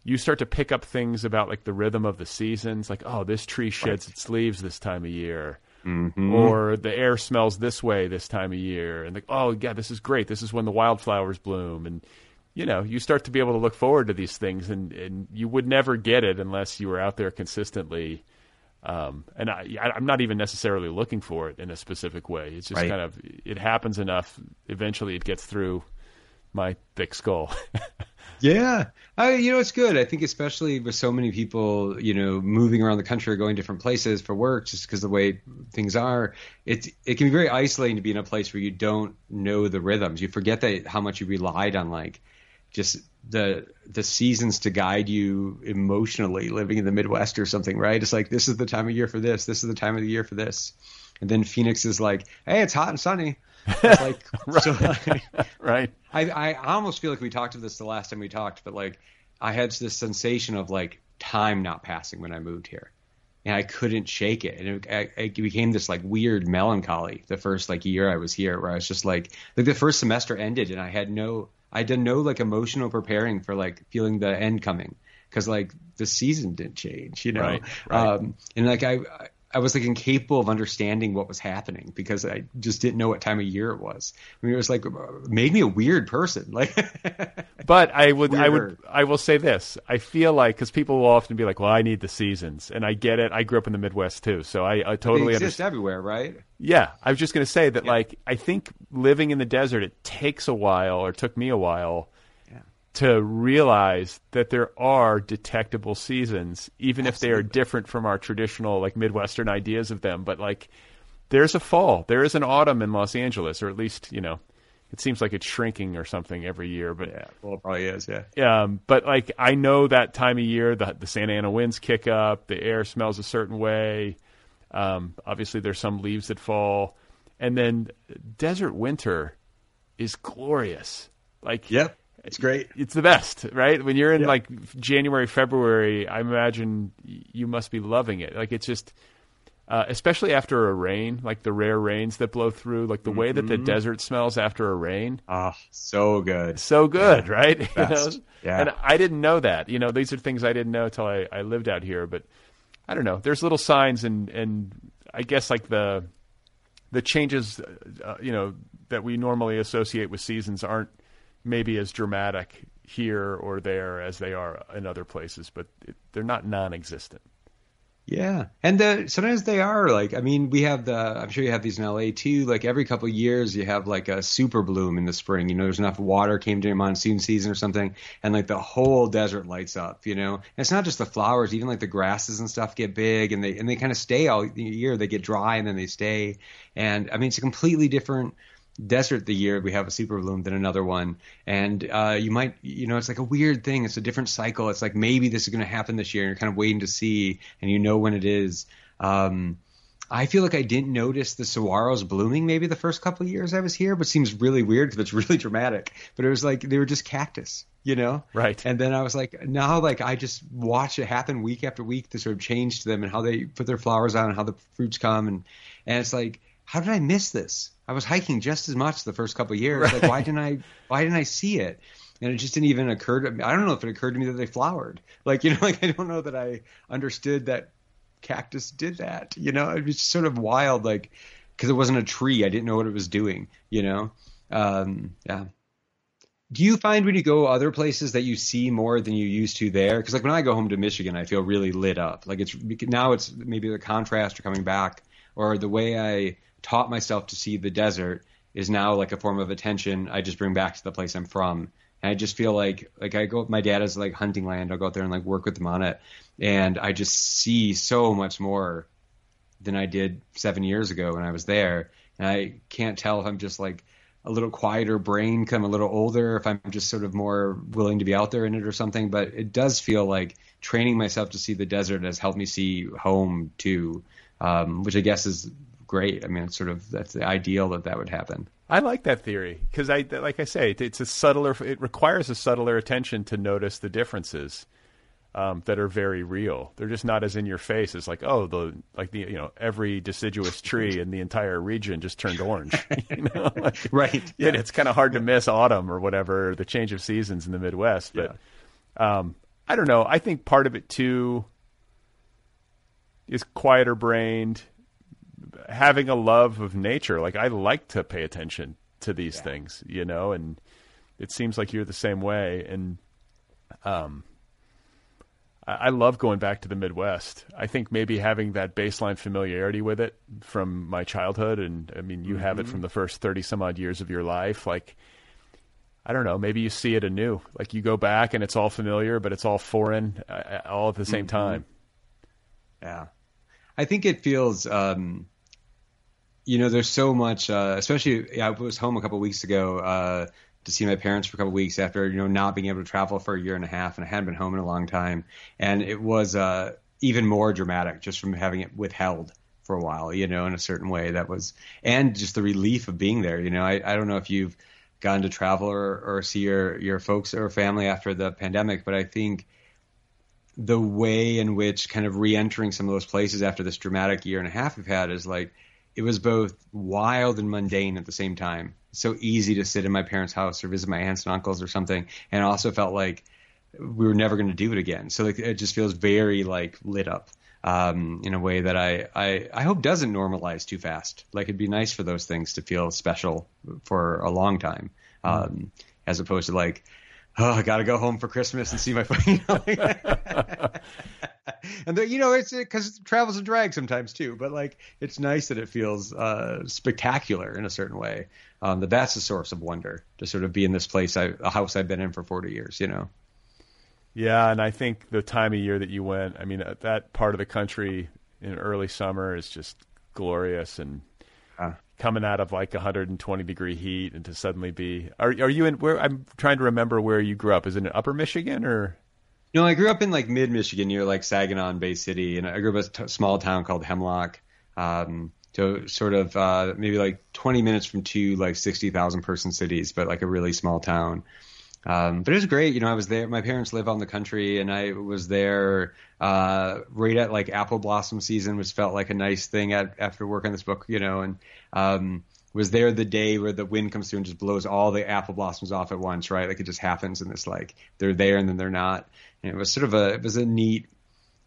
you start to pick up things about like the rhythm of the seasons, like oh, this tree sheds right. its leaves this time of year Mm-hmm. Or the air smells this way this time of year, and like, oh yeah, this is great. This is when the wildflowers bloom, and you know, you start to be able to look forward to these things, and and you would never get it unless you were out there consistently. Um, and I, I'm not even necessarily looking for it in a specific way. It's just right. kind of it happens enough. Eventually, it gets through my thick skull. Yeah, I, you know it's good. I think especially with so many people, you know, moving around the country, or going different places for work, just because the way things are, it it can be very isolating to be in a place where you don't know the rhythms. You forget that how much you relied on like just the the seasons to guide you emotionally living in the Midwest or something, right? It's like this is the time of year for this, this is the time of the year for this. And then Phoenix is like, hey, it's hot and sunny. Like, right. So, like, right. I, I almost feel like we talked to this the last time we talked, but like I had this sensation of like time not passing when I moved here, and I couldn't shake it, and it, it became this like weird melancholy the first like year I was here, where I was just like like the first semester ended, and I had no I did no like emotional preparing for like feeling the end coming because like the season didn't change, you know, right, right. Um, and like I I was like incapable of understanding what was happening because I just didn't know what time of year it was. I mean, it was like made me a weird person. Like, but I would. I would, I will say this: I feel like because people will often be like, "Well, I need the seasons," and I get it. I grew up in the Midwest too, so I, I totally exist understand. everywhere, right? Yeah, I was just going to say that. Yeah. Like, I think living in the desert, it takes a while, or took me a while to realize that there are detectable seasons, even Absolutely. if they are different from our traditional like Midwestern ideas of them. But like, there's a fall, there is an autumn in Los Angeles, or at least you know, it seems like it's shrinking or something every year. But yeah, well, it probably is. Yeah. Um, but like, I know that time of year, the the Santa Ana winds kick up, the air smells a certain way. Um, obviously, there's some leaves that fall, and then desert winter is glorious. Like, yep it's great. It's the best, right? When you're in yeah. like January, February, I imagine you must be loving it. Like it's just, uh, especially after a rain, like the rare rains that blow through, like the mm-hmm. way that the mm-hmm. desert smells after a rain. Ah, oh, so good. So good, yeah. right? You know? Yeah. And I didn't know that. You know, these are things I didn't know until I, I lived out here. But I don't know. There's little signs, and and I guess like the the changes, uh, you know, that we normally associate with seasons aren't maybe as dramatic here or there as they are in other places, but it, they're not non-existent. Yeah, and the, sometimes they are like I mean we have the I'm sure you have these in LA too. Like every couple of years you have like a super bloom in the spring. You know, there's enough water came during monsoon season or something, and like the whole desert lights up. You know, and it's not just the flowers, even like the grasses and stuff get big, and they and they kind of stay all year. They get dry and then they stay, and I mean it's a completely different desert the year we have a super bloom than another one and uh, you might you know it's like a weird thing it's a different cycle it's like maybe this is going to happen this year and you're kind of waiting to see and you know when it is um, I feel like I didn't notice the saguaros blooming maybe the first couple of years I was here, but seems really weird because it's really dramatic. But it was like they were just cactus, you know? Right. And then I was like, now like I just watch it happen week after week, the sort of change to them and how they put their flowers on and how the fruits come and and it's like, how did I miss this? I was hiking just as much the first couple of years. Right. Like, why didn't I? Why didn't I see it? And it just didn't even occur to me. I don't know if it occurred to me that they flowered. Like, you know, like I don't know that I understood that cactus did that. You know, it was sort of wild, like because it wasn't a tree. I didn't know what it was doing. You know, um, yeah. Do you find when you go other places that you see more than you used to there? Because like when I go home to Michigan, I feel really lit up. Like it's now it's maybe the contrast or coming back or the way I taught myself to see the desert is now like a form of attention I just bring back to the place I'm from. And I just feel like like I go my dad as like hunting land. I'll go out there and like work with him on it, and I just see so much more than I did seven years ago when I was there. And I can't tell if I'm just like a little quieter brain, come a little older, if I'm just sort of more willing to be out there in it or something. But it does feel like training myself to see the desert has helped me see home too, um, which I guess is great. I mean, it's sort of that's the ideal that that would happen. I like that theory because I, like I say, it's a subtler. It requires a subtler attention to notice the differences um, that are very real. They're just not as in your face as like, oh, the like the you know every deciduous tree in the entire region just turned orange. You know, like, right? Yeah. it's kind of hard to miss autumn or whatever, or the change of seasons in the Midwest. But yeah. um, I don't know. I think part of it too is quieter brained having a love of nature. Like I like to pay attention to these yeah. things, you know, and it seems like you're the same way. And um, I, I love going back to the Midwest. I think maybe having that baseline familiarity with it from my childhood, and I mean, you mm-hmm. have it mm-hmm. from the first thirty some odd years of your life, like. I don't know. Maybe you see it anew. Like you go back and it's all familiar, but it's all foreign, uh, all at the same mm-hmm. time. Yeah, I think it feels um, you know, there's so much, uh, especially I was home a couple weeks ago uh, to see my parents for a couple weeks after, you know, not being able to travel for a year and a half, and I hadn't been home in a long time, and it was uh, even more dramatic just from having it withheld for a while, you know, in a certain way that was, and just the relief of being there. You know, I, I don't know if you've gone to travel or, or see your your folks or family after the pandemic, but I think the way in which kind of re-entering some of those places after this dramatic year and a half we've had is like it was both wild and mundane at the same time. So easy to sit in my parents' house or visit my aunts and uncles or something, and also felt like we were never going to do it again. So like, it just feels very like lit up um, in a way that I, I I hope doesn't normalize too fast. Like it'd be nice for those things to feel special for a long time, um, as opposed to like oh, I got to go home for Christmas and see my. Know, and you know, it's because it, travel's a drag sometimes too. But like, it's nice that it feels uh, spectacular in a certain way. Um, that that's a source of wonder to sort of be in this place, I, a house I've been in for 40 years. You know. Yeah, and I think the time of year that you went, I mean, that part of the country in early summer is just glorious and uh, coming out of like 120 degree heat and to suddenly be are are you in where I'm trying to remember where you grew up. Is it in upper Michigan or? No I grew up in like mid Michigan near like Saginaw and Bay City and I grew up in a small town called Hemlock. Um, so sort of uh, maybe like 20 minutes from two like 60,000 person cities but like a really small town um, but it was great. You know, I was there. My parents live on the country, and I was there uh, right at like apple blossom season, which felt like a nice thing at, after work on this book. You know, and um, was there the day where the wind comes through and just blows all the apple blossoms off at once, right? Like it just happens and it's like they're there and then they're not. And it was sort of a it was a neat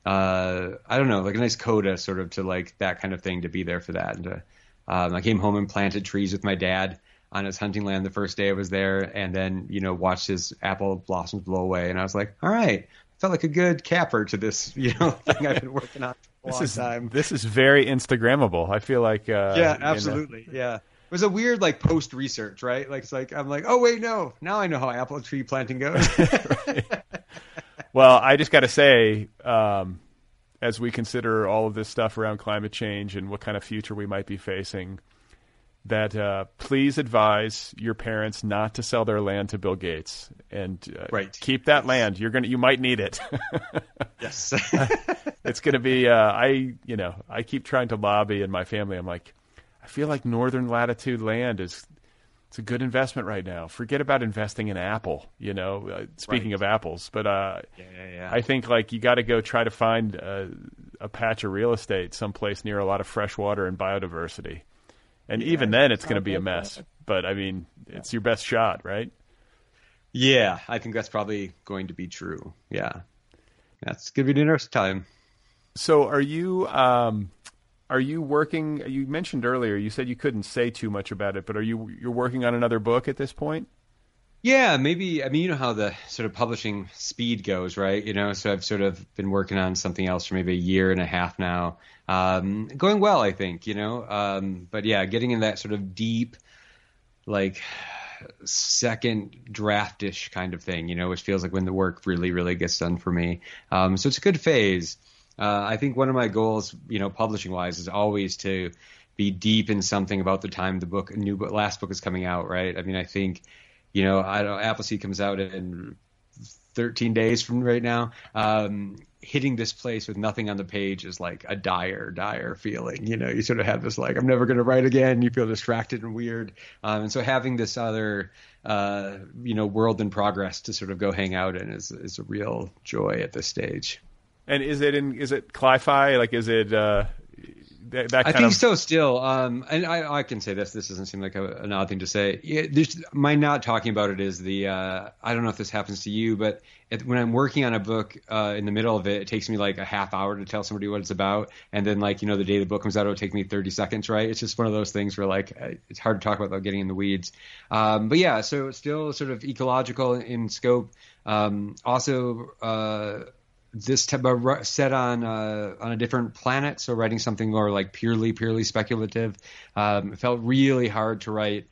uh, I don't know, like a nice coda sort of to like that kind of thing to be there for that. And to, um, I came home and planted trees with my dad on his hunting land the first day I was there, and then you know watched his apple blossoms blow away, and I was like, all right, felt like a good capper to this you know thing I've been working on. long this is, time. This is very Instagrammable. I feel like. Uh, yeah, you know. absolutely. Yeah. It was a weird like post research, right? Like it's like I'm like, oh wait, no, now I know how apple tree planting goes. Well, I just got to say, um, as we consider all of this stuff around climate change and what kind of future we might be facing, that uh, please advise your parents not to sell their land to Bill Gates and uh, Right. keep that land. You're gonna, you might need it. yes. it's going to be uh, I you know I keep trying to lobby in my family. I'm like, I feel like northern latitude land is it's a good investment right now. Forget about investing in Apple. You know, uh, speaking Right. of apples, but uh, yeah, yeah, yeah. I think like you got to go try to find uh, a patch of real estate someplace near a lot of fresh water and biodiversity. And even then, it's going to be a mess. But I mean, it's your best shot, right? yeah, I think that's probably going to be true. Yeah. That's gonna be an interesting time. So are you um are you working you mentioned earlier you said you couldn't say too much about it but are you you're working on another book at this point? Yeah, maybe. I mean, you know how the sort of publishing speed goes, right? You know, so I've sort of been working on something else for maybe a year and a half now. Um, going well, I think, you know. Um, but yeah, getting in that sort of deep, like, second draftish kind of thing, you know, which feels like when the work really, really gets done for me. Um, so it's a good phase. Uh, I think one of my goals, you know, publishing wise, is always to be deep in something about the time the book, new book, last book is coming out, right? I mean, I think, you know, I don't, Appleseed comes out in 13 days from right now. Um, hitting this place with nothing on the page is like a dire, dire feeling. You know, you sort of have this like, I'm never going to write again. You feel distracted and weird. Um, and so having this other, uh, you know, world in progress to sort of go hang out in is, is a real joy at this stage. And is it in is it Cli-Fi like is it uh that, that I think of so still. Um, and I, I can say this. This doesn't seem like a, an odd thing to say. Yeah, my not talking about it is the. Uh, I don't know if this happens to you, but it, when I'm working on a book uh, in the middle of it, it takes me like a half hour to tell somebody what it's about, and then like you know the day the book comes out, it'll take me 30 seconds. Right? It's just one of those things where like uh, it's hard to talk about without getting in the weeds. Um, but yeah, so it's still sort of ecological in scope. Um, also. Uh, this type of set on uh, on a different planet, so writing something more like purely purely speculative. Um, it felt really hard to write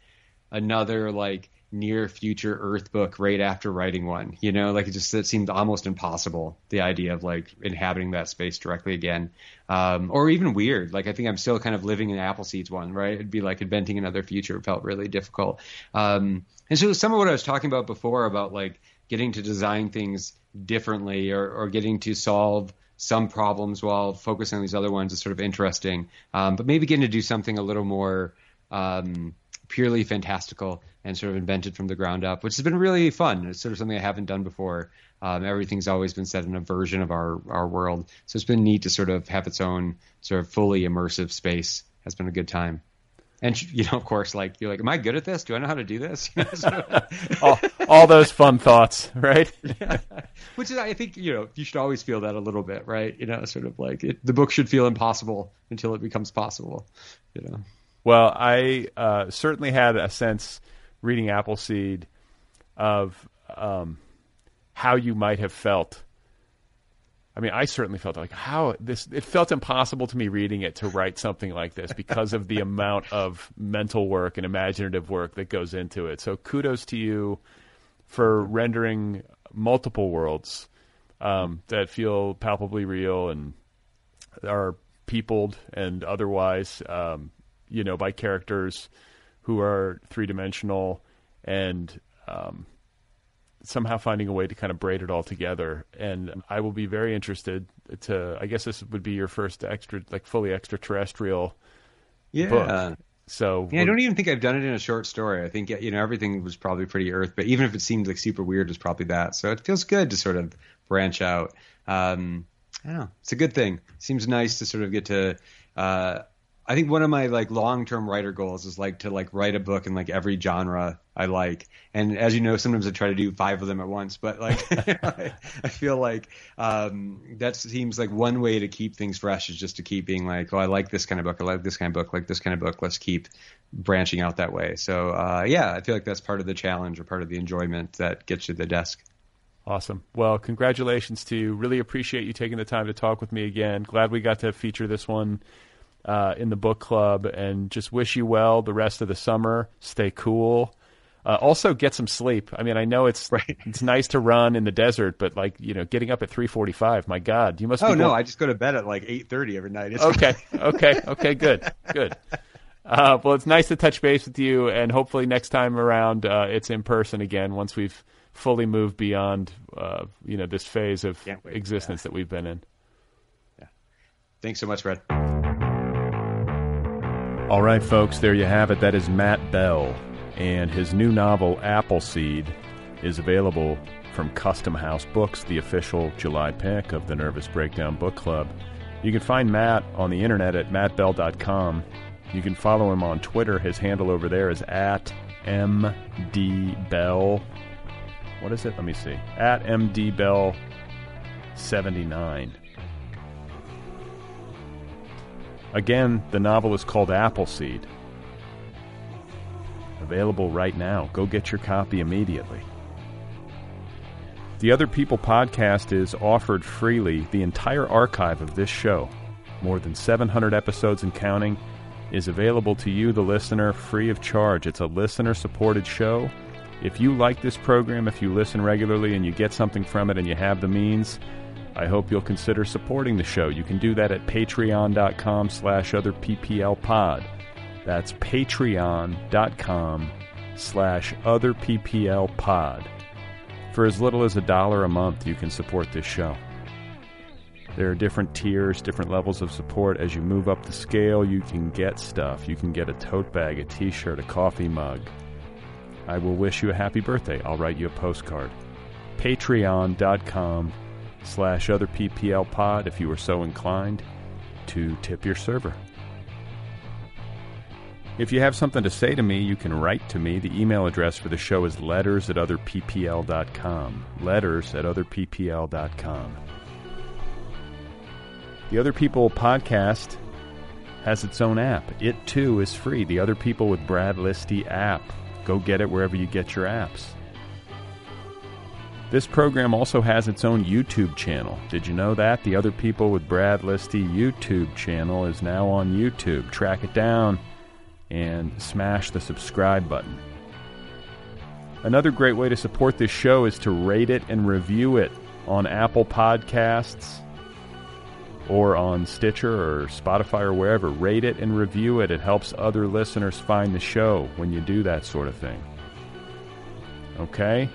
another like near future Earth book right after writing one. You know, like it just it seemed almost impossible. The idea of like inhabiting that space directly again, um, or even weird. Like I think I'm still kind of living in Appleseed's one, right? It'd be like inventing another future. It felt really difficult. Um, and so some of what I was talking about before about like getting to design things differently or, or getting to solve some problems while focusing on these other ones is sort of interesting. Um, but maybe getting to do something a little more um, purely fantastical and sort of invented from the ground up, which has been really fun. It's sort of something I haven't done before. Um, everything's always been set in a version of our, our world. So it's been neat to sort of have its own sort of fully immersive space. Has been a good time. And you know, of course, like you're like, am I good at this? Do I know how to do this? all, all those fun thoughts, right? Which is, I think, you know, you should always feel that a little bit, right? You know, sort of like it, the book should feel impossible until it becomes possible. You know. Well, I uh, certainly had a sense reading Appleseed of um, how you might have felt. I mean, I certainly felt like how this. It felt impossible to me reading it to write something like this because of the amount of mental work and imaginative work that goes into it. So, kudos to you for rendering multiple worlds um, that feel palpably real and are peopled and otherwise, um, you know, by characters who are three dimensional and um, somehow finding a way to kind of braid it all together. And I will be very interested to. I guess this would be your first extra, like fully extraterrestrial Yeah. book. So Yeah, I don't even think I've done it in a short story. I think you know everything was probably pretty Earth, but even if it seemed like super weird, it was probably that. So it feels good to sort of branch out. Um, I don't know. It's a good thing. Seems nice to sort of get to. Uh, I think one of my like long term writer goals is like to like write a book in like every genre I like. And as you know, sometimes I try to do five of them at once, but like I, feel like um, that seems like one way to keep things fresh is just to keep being like, oh, I like this kind of book, I like this kind of book, like this kind of book. Let's keep branching out that way. So uh, yeah, I feel like that's part of the challenge or part of the enjoyment that gets you to the desk. Awesome. Well, congratulations to you. Really appreciate you taking the time to talk with me again. Glad we got to feature this one uh, in the book club, and just wish you well the rest of the summer. Stay cool. Uh, also, get some sleep. I mean, I know it's right. it's nice to run in the desert, but like you know, getting up at three forty-five. My God, you must. Oh be no, going... I just go to bed at like eight thirty every night. It's okay, okay, okay, good, good. Uh, well, it's nice to touch base with you, and hopefully next time around uh, it's in person again once we've fully moved beyond uh, you know this phase of existence yeah. that we've been in. Yeah. Thanks so much, Brad. All right, folks, there you have it. That is Matt Bell, and his new novel Appleseed is available from Custom House Books, the official July pick of the Nervous Breakdown Book Club. You can find Matt on the internet at mattbell.com. You can follow him on Twitter. His handle over there is at mdbell. What is it? Let me see. At mdbell79. Again, the novel is called Appleseed. Available right now. Go get your copy immediately. The Other People podcast is offered freely. The entire archive of this show, more than 700 episodes and counting, is available to you, the listener, free of charge. It's a listener supported show. If you like this program, if you listen regularly and you get something from it and you have the means, I hope you'll consider supporting the show. You can do that at patreon.com slash otherpplpod. That's patreon.com slash otherpplpod. For as little as a dollar a month, you can support this show. There are different tiers, different levels of support. As you move up the scale, you can get stuff. You can get a tote bag, a t shirt, a coffee mug. I will wish you a happy birthday. I'll write you a postcard. Patreon.com slash other PPL pod if you are so inclined to tip your server. If you have something to say to me, you can write to me. The email address for the show is letters at otherppl.com. Letters at otherppl.com. The Other People podcast has its own app. It too is free. The Other People with Brad Listi app. Go get it wherever you get your apps. This program also has its own YouTube channel. Did you know that? The Other People with Brad Listi YouTube channel is now on YouTube. Track it down and smash the subscribe button. Another great way to support this show is to rate it and review it on Apple Podcasts or on Stitcher or Spotify or wherever. Rate it and review it. It helps other listeners find the show when you do that sort of thing. Okay?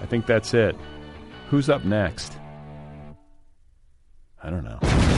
I think that's it. Who's up next? I don't know.